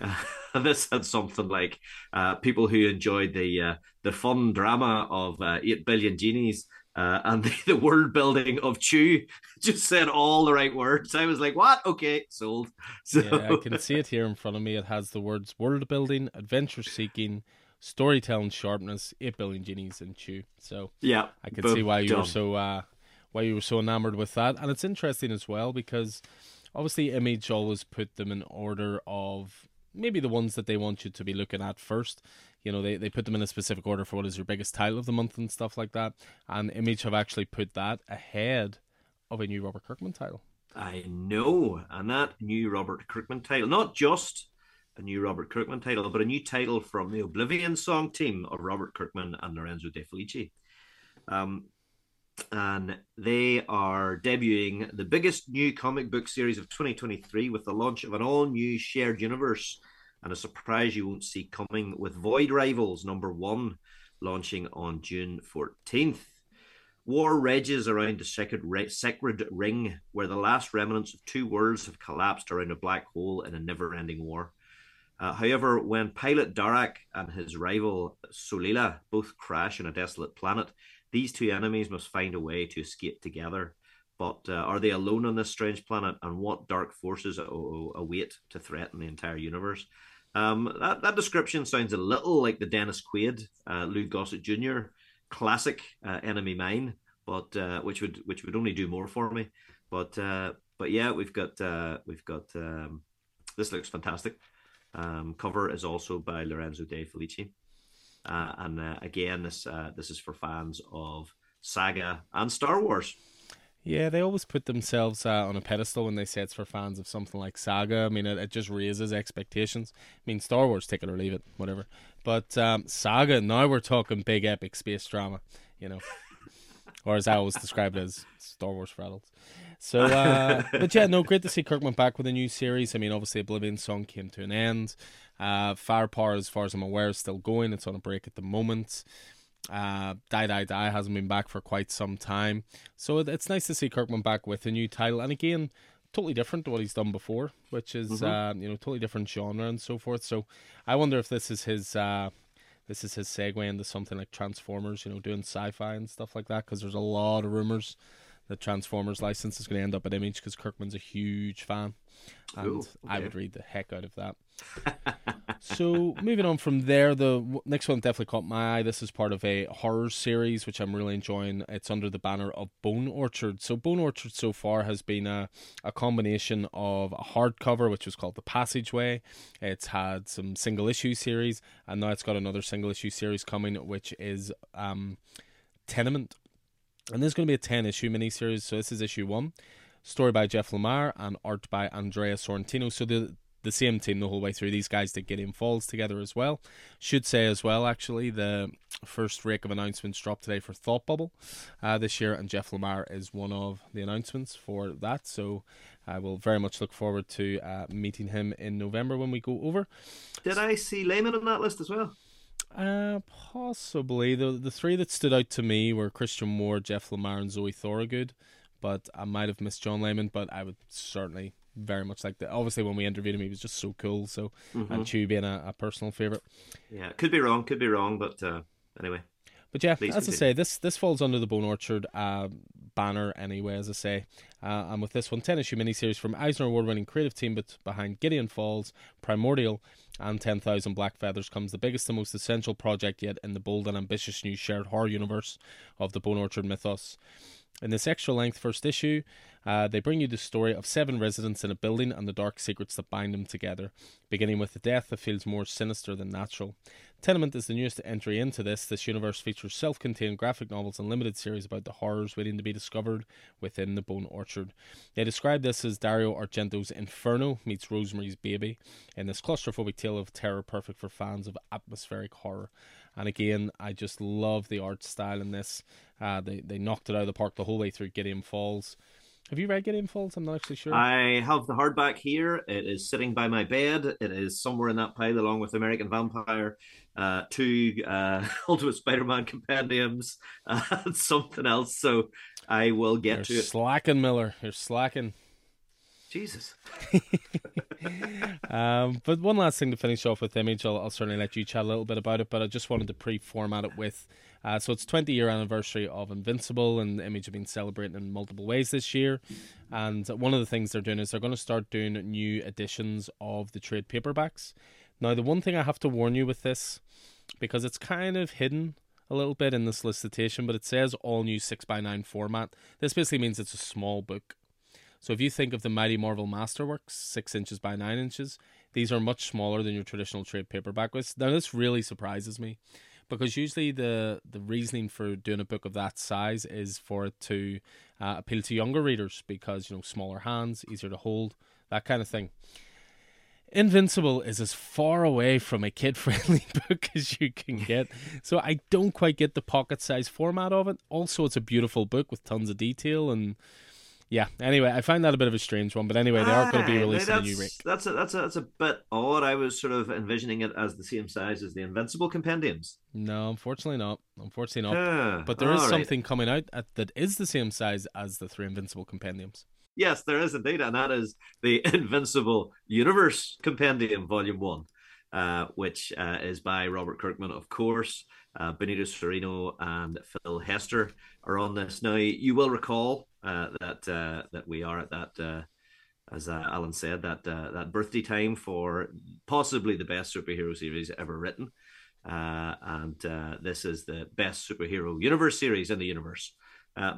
this had something like uh, people who enjoyed the uh, the fun drama of uh, Eight Billion Genies uh, and the, the, world building of Chew just said all the right words. I was like, "What? Okay, sold." So... Yeah, I can see it here in front of me. It has the words world building, adventure seeking, storytelling sharpness, Eight Billion Genies, and Chew. So yeah, I can see why you done. were so uh, why you were so enamored with that, and it's interesting as well because obviously Image always put them in order of maybe the ones that they want you to be looking at first. You know, they, they put them in a specific order for what is your biggest title of the month and stuff like that. And Image have actually put that ahead of a new Robert Kirkman title. I know. And that new Robert Kirkman title, not just a new Robert Kirkman title, but a new title from the Oblivion song team of Robert Kirkman and Lorenzo De Felici. Um, and they are debuting the biggest new comic book series of 2023 with the launch of an all new shared universe and a surprise you won't see coming with Void Rivals number one launching on June 14th. War rages around the sacred, sacred ring, where the last remnants of two worlds have collapsed around a black hole in a never ending war. Uh, however, when pilot Darak and his rival Solila both crash on a desolate planet, these two enemies must find a way to escape together. But uh, are they alone on this strange planet? And what dark forces await to threaten the entire universe? Um, that, that description sounds a little like the Dennis Quaid, uh, Lou Gossett Jr. classic uh, Enemy Mine, but uh, which would which would only do more for me. But but yeah, we've got we've got um, this looks fantastic. Um, cover is also by Lorenzo De Felici. Uh, and uh, again, this uh, this is for fans of Saga and Star Wars. Yeah, they always put themselves uh, on a pedestal when they say it's for fans of something like Saga. I mean, it, it just raises expectations. I mean, Star Wars, take it or leave it, whatever. But um, Saga, now we're talking big epic space drama, you know. or as I always describe it as Star Wars for adults. So, uh, but yeah, no, great to see Kirkman back with a new series. I mean, obviously, Oblivion Song came to an end. Uh, Firepower, as far as I'm aware, is still going. It's on a break at the moment. Uh, Die Die Die hasn't been back for quite some time. So it, it's nice to see Kirkman back with a new title. And again, totally different to what he's done before, which is, mm-hmm. uh, you know, totally different genre and so forth. So I wonder if this is his. Uh, this is his segue into something like Transformers, you know, doing sci-fi and stuff like that. Because there's a lot of rumors the Transformers license is going to end up at Image because Kirkman's a huge fan, and Ooh, okay. I would read the heck out of that. so moving on from there, the next one definitely caught my eye. This is part of a horror series which I'm really enjoying. It's under the banner of Bone Orchard. So Bone Orchard so far has been a, a combination of a hardcover which was called The Passageway. It's had some single issue series, and now it's got another single issue series coming, which is um, Tenement. And this is going to be a ten issue miniseries. So this is issue one story by Jeff Lemire and art by Andrea Sorrentino. So the the same team the whole way through. These guys did Gideon Falls together as well. Should say as well, actually, the first rake of announcements dropped today for Thought Bubble uh, this year, and Jeff Lemire is one of the announcements for that. So I will very much look forward to uh, meeting him in November when we go over. Did I see Layman on that list as well? Uh, possibly. The the three that stood out to me were Christian Moore, Jeff Lemire, and Zoe Thorogood. But I might have missed John Layman, but I would certainly very much like that. Obviously, when we interviewed him, he was just so cool. So, mm-hmm. and Chew being a, a, personal favorite. Yeah, could be wrong, could be wrong, but uh, anyway. But yeah, Please as continue. I say, this this falls under the Bone Orchard uh, banner anyway. As I say, uh, and with this one, ten issue miniseries from Eisner Award winning creative team, but behind Gideon Falls, Primordial, and Ten Thousand Black Feathers comes the biggest and most essential project yet in the bold and ambitious new shared horror universe of the Bone Orchard mythos. In this extra length first issue, uh, they bring you the story of seven residents in a building and the dark secrets that bind them together, beginning with a death that feels more sinister than natural. Tenement is the newest entry into this. This universe features self contained graphic novels and limited series about the horrors waiting to be discovered within the Bone Orchard. They describe this as Dario Argento's Inferno meets Rosemary's Baby, in this claustrophobic tale of terror perfect for fans of atmospheric horror. And again, I just love the art style in this. Uh, they, they knocked it out of the park the whole way through Gideon Falls. Have you read Gideon Falls? I'm not actually sure. I have the hardback here. It is sitting by my bed. It is somewhere in that pile, along with American Vampire, uh, two uh, Ultimate Spider-Man compendiums, uh, and something else. So I will get You're to it. Slacking, Miller. You're slacking. Jesus. um, but one last thing to finish off with Image, I'll, I'll, certainly let you chat a little bit about it, but I just wanted to pre-format it with. Uh, so it's 20 year anniversary of Invincible, and Image have been celebrating in multiple ways this year. And one of the things they're doing is they're going to start doing new editions of the trade paperbacks. Now, the one thing I have to warn you with this, because it's kind of hidden a little bit in the solicitation, but it says all new 6x9 format. This basically means it's a small book. So if you think of the Mighty Marvel Masterworks, six inches by nine inches, these are much smaller than your traditional trade paperback. Now this really surprises me, because usually the the reasoning for doing a book of that size is for it to uh, appeal to younger readers because you know smaller hands, easier to hold, that kind of thing. Invincible is as far away from a kid friendly book as you can get. So I don't quite get the pocket size format of it. Also, it's a beautiful book with tons of detail and yeah. Anyway, I find that a bit of a strange one, but anyway, they are going to be releasing a new Rick. That's a, that's a that's a bit odd. I was sort of envisioning it as the same size as the Invincible compendiums. No, unfortunately not. Unfortunately not. but there is something coming out at, that is the same size as the three Invincible compendiums. Yes, there is indeed, and that is the Invincible Universe Compendium Volume One, uh, which uh, is by Robert Kirkman, of course. Uh, Benito Cereno and Phil Hester are on this. Now, you will recall uh, that uh, that we are at that, uh, as uh, Alan said, that uh, that birthday time for possibly the best superhero series ever written, and this is the best superhero universe series in the universe.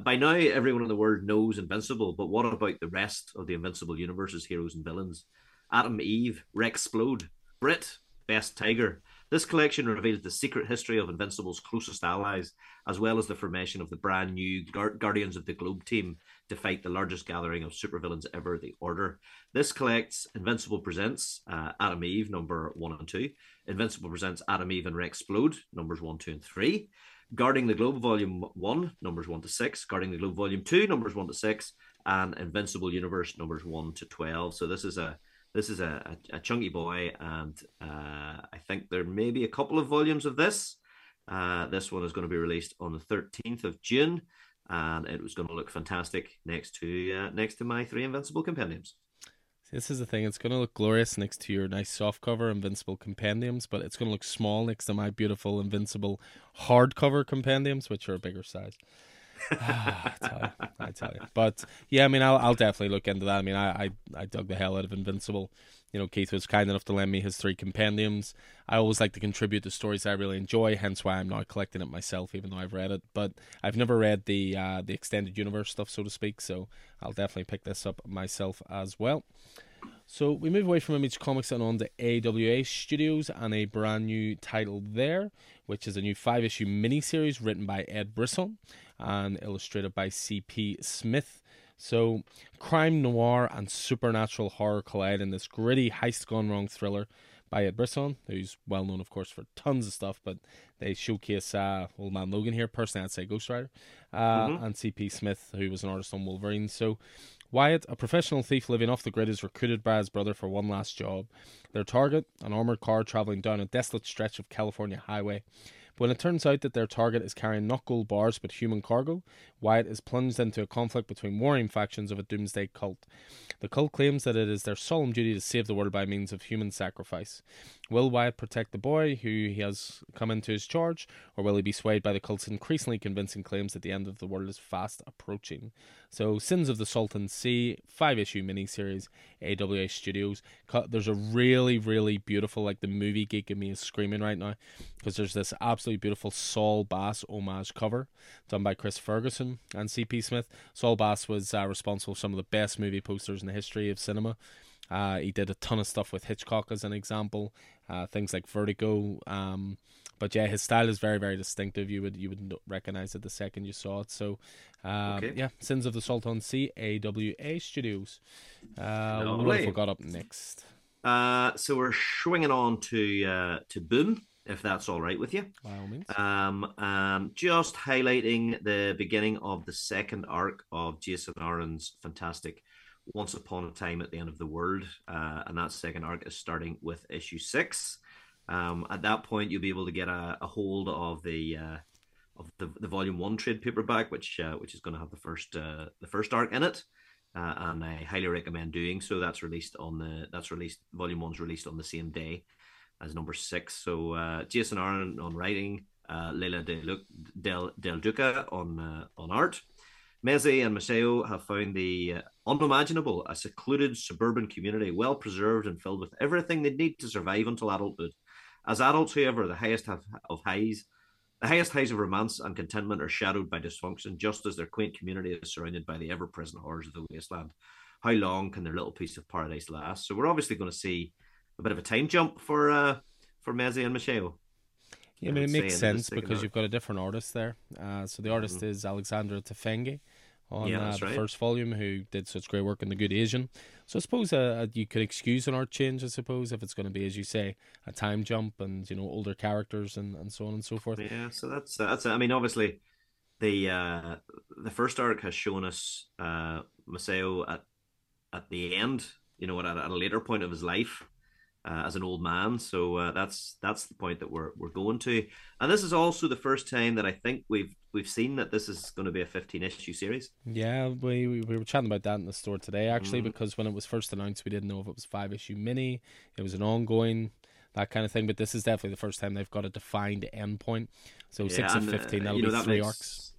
by now, everyone in the world knows Invincible, but what about the rest of the Invincible universe's heroes and villains? Atom, Eve, Rex Splode, Brit, Best Tiger, this collection reveals the secret history of Invincible's closest allies, as well as the formation of the brand new Guardians of the Globe team to fight the largest gathering of supervillains ever, the Order. This collects Invincible Presents uh, Atom Eve, number one and two. Invincible Presents Atom Eve and Rex Splode, numbers one, two, and three. Guarding the Globe, Volume 1, numbers 1 to 6. Guarding the Globe, Volume 2, numbers 1 to 6. And Invincible Universe, numbers 1 to 12. So this is a this is a, a, a chunky boy, and uh, I think there may be a couple of volumes of this. Uh, this one is going to be released on the 13th of June, and it was going to look fantastic next to uh, next to my three Invincible compendiums. This is the thing; it's going to look glorious next to your nice softcover Invincible compendiums, but it's going to look small next to my beautiful Invincible hardcover compendiums, which are a bigger size. I tell you, I tell you. But yeah, I mean, I'll, I'll definitely look into that. I mean, I, I, I dug the hell out of Invincible you know, Keith was kind enough to lend me his three compendiums. I always like to contribute to stories I really enjoy, hence why I'm now collecting it myself, even though I've read it. But I've never read the uh, the extended universe stuff, so to speak. So I'll definitely pick this up myself as well. So we move away from Image Comics and on to AWA Studios and a brand new title there, which is a new five issue miniseries written by Ed Brisson and illustrated by C.P. Smith. So, crime noir and supernatural horror collide in this gritty heist gone wrong thriller by Ed Brisson, who's well known, of course, for tons of stuff, but they showcase uh, Old Man Logan here. Personally, I'd say Ghost Rider, uh, mm-hmm. and C.P. Smith, who was an artist on Wolverine. So, Wyatt, a professional thief living off the grid, is recruited by his brother for one last job. Their target, an armored car traveling down a desolate stretch of California highway. When it turns out that their target is carrying not gold bars but human cargo, Wyatt is plunged into a conflict between warring factions of a doomsday cult. The cult claims that it is their solemn duty to save the world by means of human sacrifice. Will Wyatt protect the boy who he has come into his charge, or will he be swayed by the cult's increasingly convincing claims that the end of the world is fast approaching? So, Sins of the Salton Sea, five issue miniseries, AWA Studios. There's a really, really beautiful, like the movie geek in me is screaming right now, because there's this absolutely beautiful Saul Bass homage cover done by Chris Ferguson and C.P. Smith. Saul Bass was uh, responsible for some of the best movie posters in the history of cinema. Uh, he did a ton of stuff with Hitchcock as an example, uh, things like Vertigo. Um, but yeah, his style is very, very distinctive. You would you would recognize it the second you saw it. So, um, okay. yeah, Sins of the Salton Sea, AWA Studios. Uh, what have we got up next? Uh, so we're swinging on to uh, to Boom, if that's all right with you. By all means. Um, um, just highlighting the beginning of the second arc of Jason Aaron's fantastic once Upon a Time at the End of the World. Uh, and that second arc is starting with issue six. Um, at that point, you'll be able to get a, a hold of the uh, of the, the volume one trade paperback, which uh, which is going to have the first uh, the first arc in it. Uh, and I highly recommend doing so. That's released on the that's released volume one's released on the same day as number six. So uh, Jason Aaron on writing, Leila Del, Del, Del Duca on on art. Mezzy and Maceo have found the uh, unimaginable, a secluded suburban community, well preserved and filled with everything they need to survive until adulthood. As adults, however, the highest of highs, the highest highs of romance and contentment are shadowed by dysfunction, just as their quaint community is surrounded by the ever-present horrors of the wasteland. How long can their little piece of paradise last? So we're obviously going to see a bit of a time jump for uh, for Mezzy and Maceo. Yeah, I mean, it makes sense because you've got a different artist there. Uh, so the artist mm-hmm. is Alexandra Tefenkgi on yeah, uh, the right. first volume, who did such great work in The Good Asian. So I suppose uh, you could excuse an art change, I suppose, if it's going to be, as you say, a time jump and you know older characters and, and so on and so forth. Yeah, so that's uh, that's. I mean, obviously, the uh, the first arc has shown us uh, Maceo at at the end, you know, at, at a later point of his life uh, as an old man. So uh, that's that's the point that we're we're going to. And this is also the first time that I think we've we've seen that this is going to be a 15 issue series. Yeah, we we were chatting about that in the store today actually mm. because when it was first announced, we didn't know if it was five issue mini, it was an ongoing. That kind of thing, but this is definitely the first time they've got a defined endpoint. So yeah, six and, of fifteen, that'll know, be that three makes, arcs.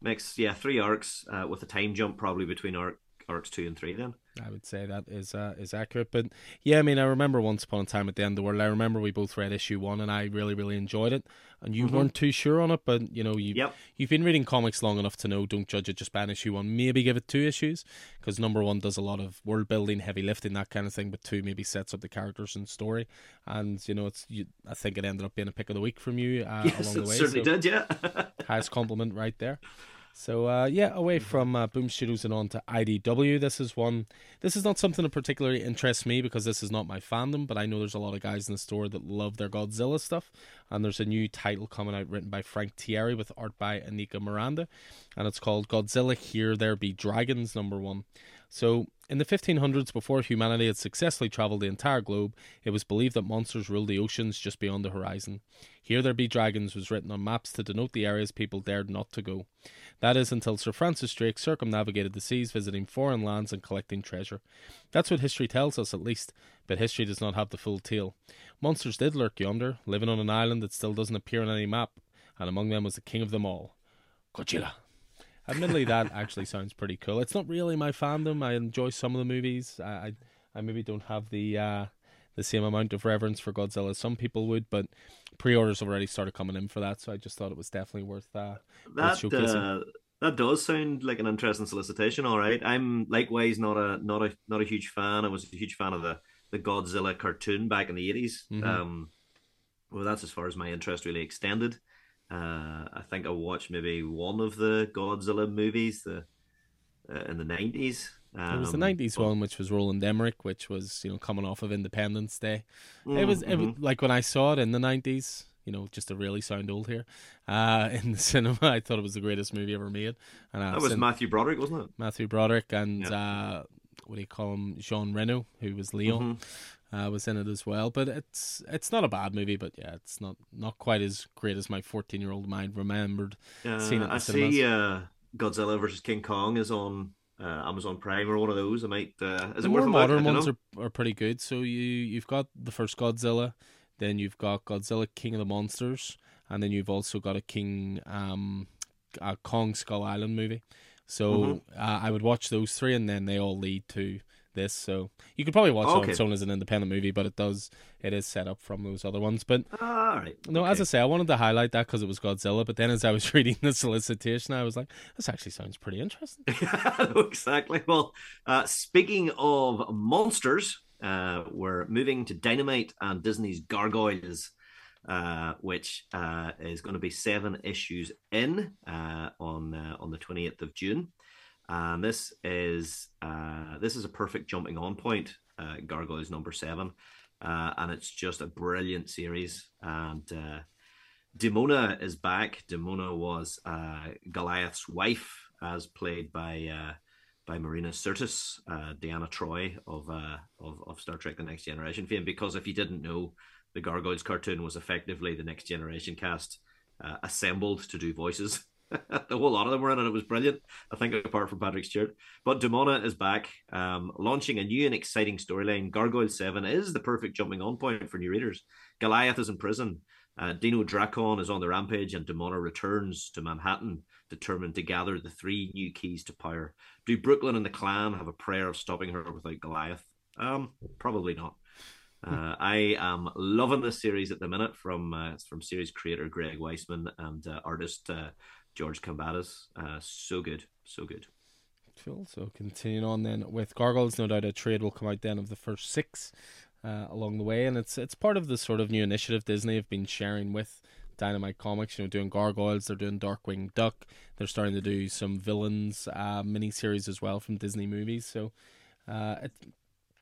Makes yeah, three arcs uh, with a time jump probably between arc arcs two and three. Then I would say that is uh, is accurate. But yeah, I mean, I remember once upon a time at the end of the world. I remember we both read issue one, and I really, really enjoyed it. And you mm-hmm. weren't too sure on it, but you know, you yep. you've been reading comics long enough to know. Don't judge it just by issue one. Maybe give it two issues because number one does a lot of world building, heavy lifting, that kind of thing. But two maybe sets up the characters and story. And you know, it's you, I think it ended up being a pick of the week from you uh, yes, along the way. Certainly so, did, yeah. highest compliment right there. So uh, yeah, away mm-hmm. from uh, Boom Studios and on to IDW. This is one. This is not something that particularly interests me because this is not my fandom. But I know there's a lot of guys in the store that love their Godzilla stuff. And there's a new title coming out written by Frank Tieri with art by Inaki Miranda, and it's called Godzilla Here There Be Dragons Number One. So, in the 1500s, before humanity had successfully traveled the entire globe, it was believed that monsters ruled the oceans just beyond the horizon. Here There Be Dragons was written on maps to denote the areas people dared not to go. That is until Sir Francis Drake circumnavigated the seas, visiting foreign lands and collecting treasure. That's what history tells us, at least, but history does not have the full tale. Monsters did lurk yonder, living on an island that still doesn't appear on any map, and among them was the king of them all Godzilla. Admittedly, that actually sounds pretty cool. It's not really my fandom. I enjoy some of the movies. I, I I maybe don't have the uh, the same amount of reverence for Godzilla as some people would, but pre-orders already started coming in for that, so I just thought it was definitely worth uh, that. Worth uh, that does sound like an interesting solicitation. All right, I'm likewise not a not a not a huge fan. I was a huge fan of the the Godzilla cartoon back in the 80s mm-hmm. Um, well, that's as far as my interest really extended. Uh, I think I watched maybe one of the Godzilla movies the uh, in the nineties. Um, it was the nineties um, one, which was Roland Emmerich, which was you know coming off of Independence Day. Mm, it was it was mm-hmm. like when I saw it in the nineties. You know, just to really sound old here, uh, in the cinema, I thought it was the greatest movie ever made. And that was Matthew Broderick, wasn't it? Matthew Broderick and yeah. uh, what do you call him, Jean Reno, who was Leon. Mm-hmm uh, was in it as well. But it's it's not a bad movie, but yeah, it's not not quite as great as my fourteen year old mind remembered uh, seeing it. I cinemas. see uh, Godzilla versus King Kong is on uh, Amazon Prime or one of those. I might. Uh, is the it more modern ones are, are pretty good. So you you've got the first Godzilla, then you've got Godzilla King of the Monsters, and then you've also got a King um, a Kong Skull Island movie. So mm-hmm. uh, I would watch those three, and then they all lead to this. So you could probably watch okay. it on its own as an independent movie, but it does it is set up from those other ones. But all right, no, okay. as I say, I wanted to highlight that because it was Godzilla. But then as I was reading the solicitation, I was like, this actually sounds pretty interesting. exactly. Well, uh, speaking of monsters, uh, we're moving to Dynamite and Disney's Gargoyles. Uh, which uh, is going to be seven issues in uh, on uh, on the 28th of June and this is uh, this is a perfect jumping on point. Uh, Gargoyles number seven, uh, and it's just a brilliant series. And uh, Demona is back. Demona was uh, Goliath's wife, as played by uh, by Marina Sirtis, uh, Deanna Troi of, uh, of of Star Trek: The Next Generation fame. Because if you didn't know, the Gargoyles cartoon was effectively the Next Generation cast assembled to do voices. the whole lot of them were in it. It was brilliant. I think apart from Patrick Stewart, but Demona is back, um, launching a new and exciting storyline. Gargoyle Seven is the perfect jumping on point for new readers. Goliath is in prison. Uh, Dino Drakon is on the rampage, and Demona returns to Manhattan, determined to gather the three new keys to power. Do Brooklyn and the clan have a prayer of stopping her without Goliath? Um, probably not. Uh, I am loving this series at the minute from uh, from series creator Greg Weisman and uh, artist uh, George Kambadais. Uh, so good, so good. Cool. So continuing on then with Gargoyles, no doubt a trade will come out then of the first six uh, along the way, and it's it's part of the sort of new initiative Disney have been sharing with Dynamite Comics. You know, doing Gargoyles, they're doing Darkwing Duck, they're starting to do some villains uh, mini series as well from Disney movies. So uh, it,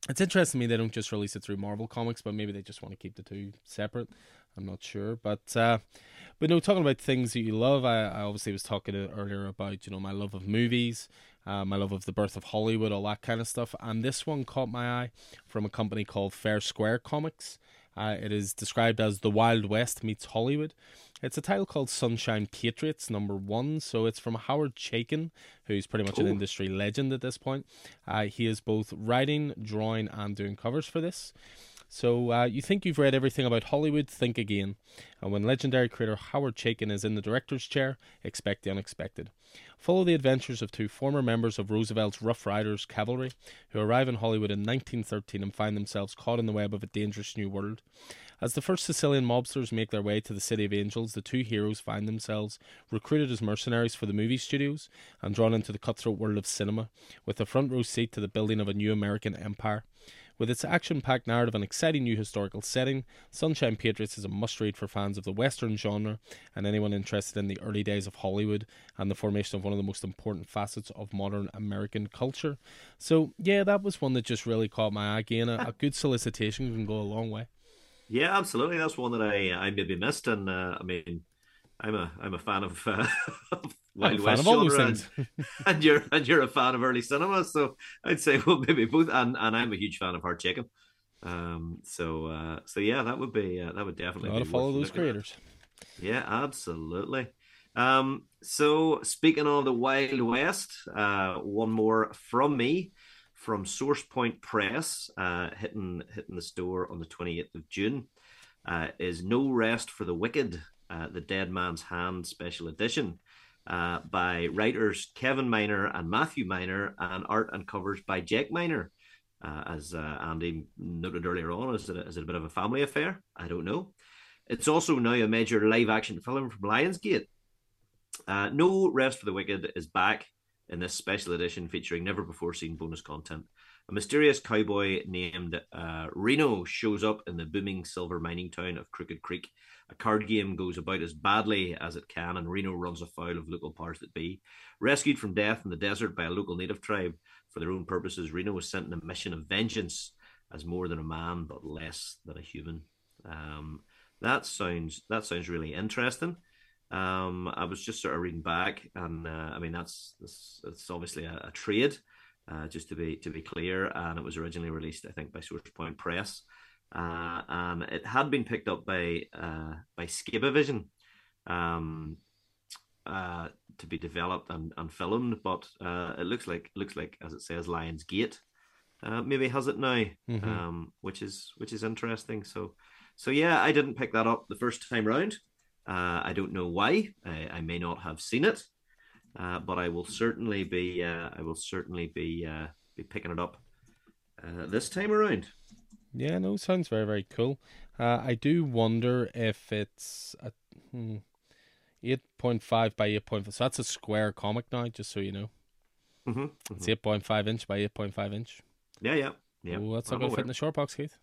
it's interesting to me they don't just release it through Marvel Comics, but maybe they just want to keep the two separate. I'm not sure, but uh, but no, talking about things that you love, I, I obviously was talking earlier about you know my love of movies, uh, my love of the birth of Hollywood, all that kind of stuff, and this one caught my eye from a company called Fair Square Comics. Uh, it is described as the Wild West meets Hollywood. It's a title called Sunshine Patriots number one. So it's from Howard Chaykin, who's pretty much an industry legend at this point. Uh, he is both writing, drawing, and doing covers for this. So uh, you think you've read everything about Hollywood? Think again. And when legendary creator Howard Chaykin is in the director's chair, expect the unexpected. Follow the adventures of two former members of Roosevelt's Rough Riders cavalry who arrive in Hollywood in 1913 and find themselves caught in the web of a dangerous new world. As the first Sicilian mobsters make their way to the City of Angels, the two heroes find themselves recruited as mercenaries for the movie studios and drawn into the cutthroat world of cinema, with a front row seat to the building of a new American empire. With its action packed narrative and exciting new historical setting, Sunshine Patriots is a must read for fans of the Western genre and anyone interested in the early days of Hollywood and the formation of one of the most important facets of modern American culture. So, yeah, that was one that just really caught my eye. Again, a, a good solicitation can go a long way. Yeah, absolutely. That's one that I I maybe missed, and uh, I mean, I'm a I'm a fan of, uh, Wild West genre, and, and, you're and you're a fan of early cinema, so I'd say well maybe both. And, and I'm a huge fan of Howard Chaykin. Um, so uh, so yeah, that would be uh, that would definitely. Got to follow those creators. At. Yeah, absolutely. Um, so speaking of the Wild West, uh, one more from me from Source Point Press, uh, hitting hitting the store on the 28th of June, uh, is No Rest for the Wicked, uh, the Dead Man's Hand Special Edition uh, by writers Kevin Miner and Matthew Miner, and art and covers by Jack Miner. uh, as uh, Andy noted earlier on, is it, a, is it a bit of a family affair? I don't know. It's also now a major live action film from Lionsgate. Uh, no Rest for the Wicked is back in this special edition featuring never before seen bonus content. A mysterious cowboy named uh, Reno shows up in the booming silver mining town of Crooked Creek. A card game goes about as badly as it can, and Reno runs afoul of local powers that be. Rescued from death in the desert by a local native tribe for their own purposes, Reno was sent on a mission of vengeance as more than a man, but less than a human. Um, that sounds that sounds really interesting. Um, I was just sort of reading back, and uh, I mean that's that's, that's obviously a, a trade, uh, just to be to be clear. And it was originally released, I think, by Sourcepoint Press, uh, and it had been picked up by uh, by Scabivision um, uh, to be developed and, and filmed. But uh, it looks like looks like as it says, Lionsgate uh, maybe has it now, mm-hmm. um, which is which is interesting. So so yeah, I didn't pick that up the first time round. Uh, I don't know why. I, I, may not have seen it, uh, but I will certainly be. Uh, I will certainly be uh, be picking it up uh, this time around. Yeah, no, sounds very very cool. Uh, I do wonder if it's a hmm, eight point five by eight point five. So that's a square comic now, just so you know. Mm-hmm, mm-hmm. It's eight point five inch by eight point five inch. Yeah, yeah, yeah. Oh, that's not going to fit in the short box, Keith.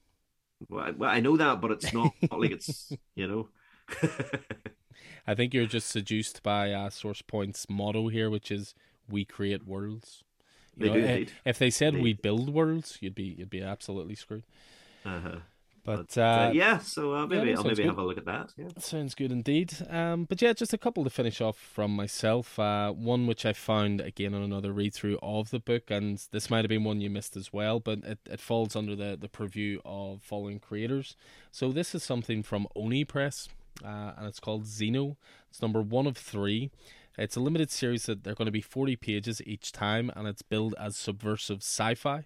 Well I, well, I know that, but it's not, not like it's you know. I think you're just seduced by uh, Source Point's motto here, which is "We create worlds." You they know, do indeed. If they said "We build worlds," you'd be you'd be absolutely screwed. Uh-huh. But, but uh, uh, yeah, so uh, maybe yeah, I'll maybe good. have a look at that. Yeah. Sounds good indeed. Um, but yeah, just a couple to finish off from myself. Uh, one which I found again on another read through of the book, and this might have been one you missed as well, but it, it falls under the the purview of following creators. So this is something from Oni Press, uh, and it's called Xeno. It's number one of three. It's a limited series that they're going to be forty pages each time, and it's billed as subversive sci-fi.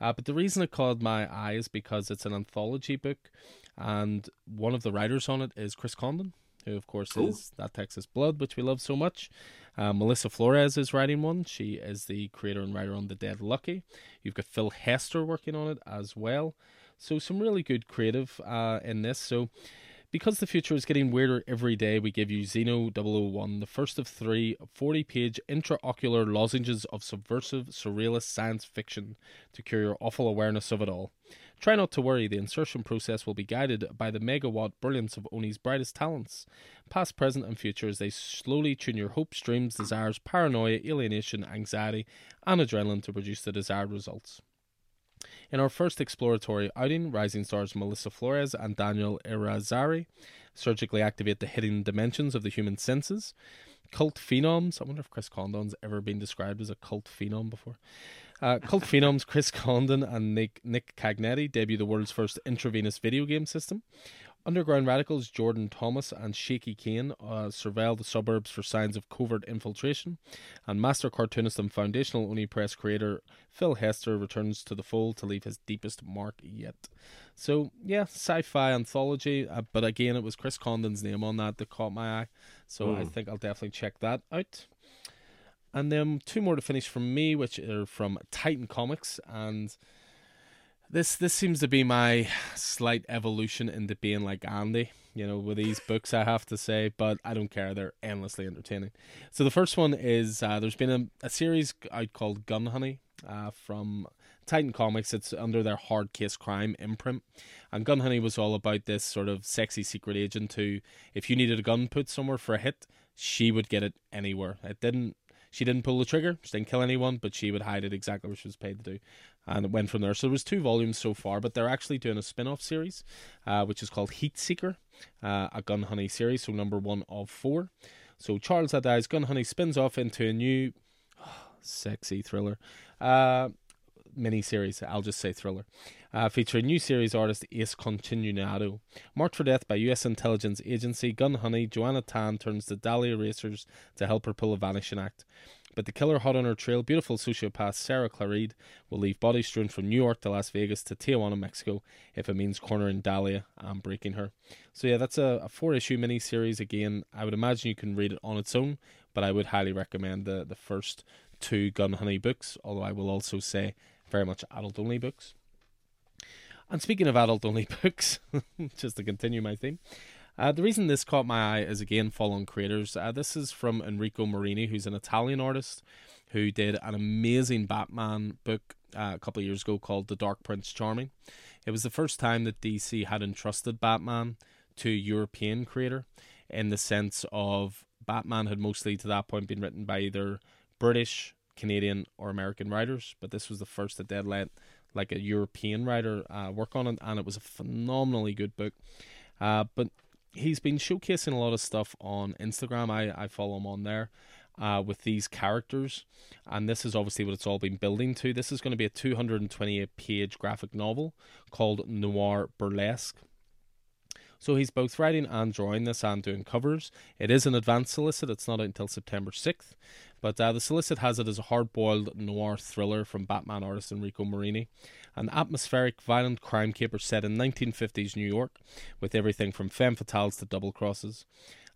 Uh, but the reason it caught my eye is because it's an anthology book, and one of the writers on it is Chris Condon, who of course Ooh. is that Texas Blood, which we love so much. Uh, Melissa Flores is writing one. She is the creator and writer on The Dead Lucky. You've got Phil Hester working on it as well. So some really good creative uh, in this. So because the future is getting weirder every day, we give you Xeno 001, the first of three 40 page intraocular lozenges of subversive, surrealist science fiction to cure your awful awareness of it all. Try not to worry, the insertion process will be guided by the megawatt brilliance of Oni's brightest talents, past, present, and future, as they slowly tune your hopes, dreams, desires, paranoia, alienation, anxiety, and adrenaline to produce the desired results. In our first exploratory outing, rising stars Melissa Flores and Daniel Irizarri surgically activate the hidden dimensions of the human senses. Cult phenoms. I wonder if Chris Condon's ever been described as a cult phenom before. Uh, cult phenoms Chris Condon and Nick, Nick Cagnetti debut the world's first intravenous video game system. Underground radicals Jordan Thomas and Shaky Kane uh, surveil the suburbs for signs of covert infiltration, and master cartoonist and foundational Oni Press creator Phil Hester returns to the fold to leave his deepest mark yet. So, yeah, sci fi anthology, uh, but again, it was Chris Condon's name on that that caught my eye, so mm. I hmm. think I'll definitely check that out. And then two more to finish from me, which are from Titan Comics, and this this seems to be my slight evolution into being like Andy, you know, with these books. I have to say, but I don't care; they're endlessly entertaining. So the first one is uh, there's been a, a series out called Gun Honey uh, from Titan Comics. It's under their Hard Case Crime imprint, and Gun Honey was all about this sort of sexy secret agent who, if you needed a gun put somewhere for a hit, she would get it anywhere. It didn't she didn't pull the trigger. She didn't kill anyone, but she would hide it exactly where she was paid to do and it went from there. So there was two volumes so far, but they're actually doing a spin-off series, uh, which is called Heat Seeker, uh, a Gun Honey series. So number one of four. So Charles Ardai's Gun Honey spins off into a new, oh, sexy thriller. Uh, mini series. I'll just say thriller, uh, featuring new series artist Ace Continuado. Marked for death by U.S. intelligence agency Gun Honey, Joanna Tan turns to Dahlia Racers to help her pull a vanishing act. But the killer hot on her trail, beautiful sociopath Sarah Claride, will leave bodies strewn from New York to Las Vegas to Tijuana, Mexico, if it means cornering Dahlia and breaking her. So yeah, that's a, a four issue mini series. Again, I would imagine you can read it on its own, but I would highly recommend the the first two Gun Honey books. Although I will also say very much adult only books. And speaking of adult only books, just to continue my theme, uh, the reason this caught my eye is again Fallen Creators. Uh, this is from Enrico Marini, who's an Italian artist who did an amazing Batman book uh, a couple of years ago called The Dark Prince Charming. It was the first time that DC had entrusted Batman to a European creator in the sense of Batman had mostly to that point been written by either British, Canadian, or American writers, but this was the first that they'd let like a European writer uh, work on it, and it was a phenomenally good book. Uh, but he's been showcasing a lot of stuff on Instagram. I, I follow him on there uh, with these characters, and this is obviously what it's all been building to. This is going to be a 228 page graphic novel called Noir Burlesque. So he's both writing and drawing this and doing covers. It is an advanced solicit, it's not until September 6th. But uh, the solicit has it as a hard boiled noir thriller from Batman artist Enrico Marini. An atmospheric, violent crime caper set in 1950s New York, with everything from femme fatales to double crosses.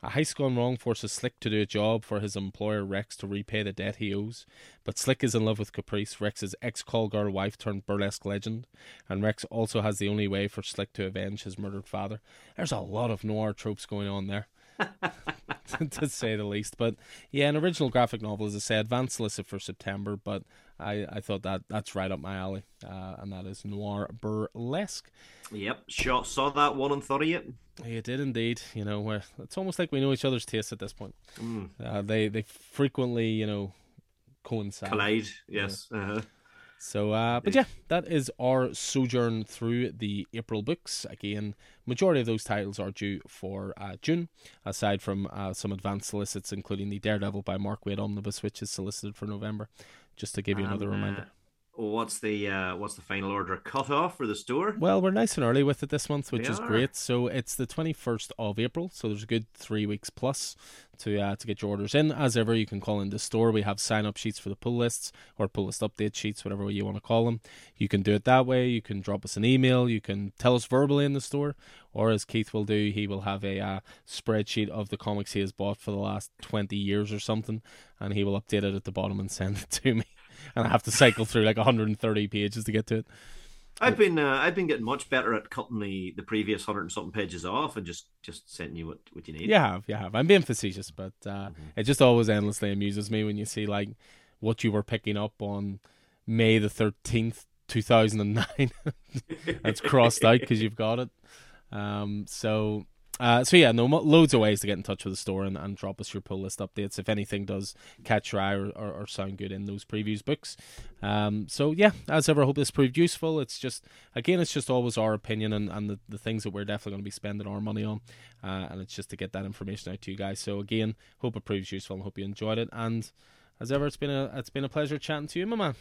A heist gone wrong forces Slick to do a job for his employer Rex to repay the debt he owes. But Slick is in love with Caprice, Rex's ex call girl wife turned burlesque legend, and Rex also has the only way for Slick to avenge his murdered father. There's a lot of noir tropes going on there. to say the least. But yeah, an original graphic novel, as I say, advanced solicit for September, but I, I thought that that's right up my alley, uh, and that is Noir Burlesque. Yep, shot saw that one and thought of it. You did indeed. You know, where it's almost like we know each other's tastes at this point. Mm. Uh, they they frequently, you know, coincide. Collide, yes. Yeah. Uh-huh. So, uh, but yeah, that is our sojourn through the April books. Again, majority of those titles are due for uh, June, aside from uh, some advanced solicits, including the Daredevil by Mark Waid omnibus, which is solicited for November. Just to give you another uh, reminder. What's the uh, what's the final order cut off for the store? Well, we're nice and early with it this month, which we is are. great. So it's the twenty first of April. So there's a good three weeks plus to uh, to get your orders in. As ever, you can call in the store. We have sign up sheets for the pull lists or pull list update sheets, whatever you want to call them. You can do it that way. You can drop us an email. You can tell us verbally in the store, or as Keith will do, he will have a uh, spreadsheet of the comics he has bought for the last twenty years or something, and he will update it at the bottom and send it to me and I have to cycle through like 130 pages to get to it. I've been uh, I've been getting much better at cutting the, the previous hundred and something pages off and just just sending you what, what you need. You have, you have. I'm being facetious, but uh, mm-hmm. it just always endlessly amuses me when you see like what you were picking up on May the thirteenth, two thousand and nine. That's crossed out because you've got it. Um, so uh, so yeah, no, loads of ways to get in touch with the store and, and drop us your pull list updates if anything does catch your eye or, or, or sound good in those previews books. Um, so yeah, as ever, I hope this proved useful. It's just again, it's just always our opinion and, and the, the things that we're definitely going to be spending our money on, uh, and it's just to get that information out to you guys. So again, hope it proves useful and hope you enjoyed it. And as ever, it's been a it's been a pleasure chatting to you, my man.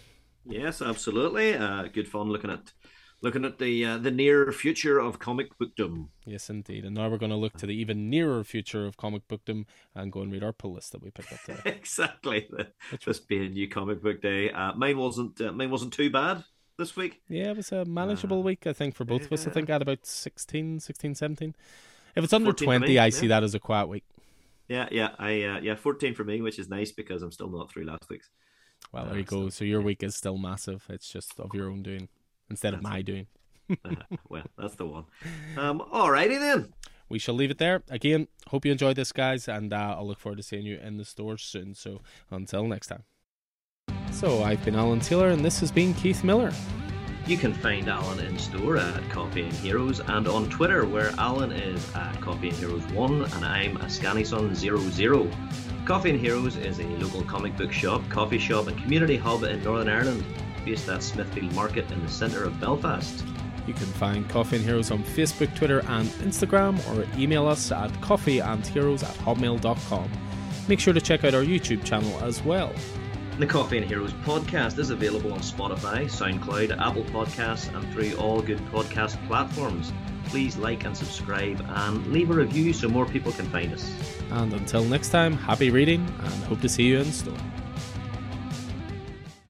Yes, absolutely. Uh, good fun looking at looking at the uh, the near future of comic bookdom. Yes, indeed. And now we're going to look to the even nearer future of comic bookdom and go and read our pull list that we picked up today. exactly. Which this being new comic book day, uh, mine wasn't uh, mine wasn't too bad this week. Yeah, it was a manageable uh, week, I think, for both yeah. of us. I think I had about 16, 16, 17. If it's under 20, me, I yeah. see that as a quiet week. Yeah, yeah, I uh, yeah, 14 for me, which is nice because I'm still not through last week's. Well, there you uh, go. So your week is still massive. It's just of your own doing instead of my doing. well, that's the one. Um, alrighty then. We shall leave it there. Again, hope you enjoyed this, guys, and uh, I'll look forward to seeing you in the stores soon. So until next time. So I've been Alan Taylor, and this has been Keith Miller. You can find Alan in store at Coffee and Heroes and on Twitter, where Alan is at Coffee and Heroes 1 and I'm a Scannyson00. Coffee and Heroes is a local comic book shop, coffee shop, and community hub in Northern Ireland based at Smithfield Market in the centre of Belfast. You can find Coffee and Heroes on Facebook, Twitter, and Instagram, or email us at coffeeandheroes at hotmail.com. Make sure to check out our YouTube channel as well. The Coffee and Heroes podcast is available on Spotify, SoundCloud, Apple Podcasts, and through all good podcast platforms. Please like and subscribe and leave a review so more people can find us. And until next time, happy reading and hope to see you in store.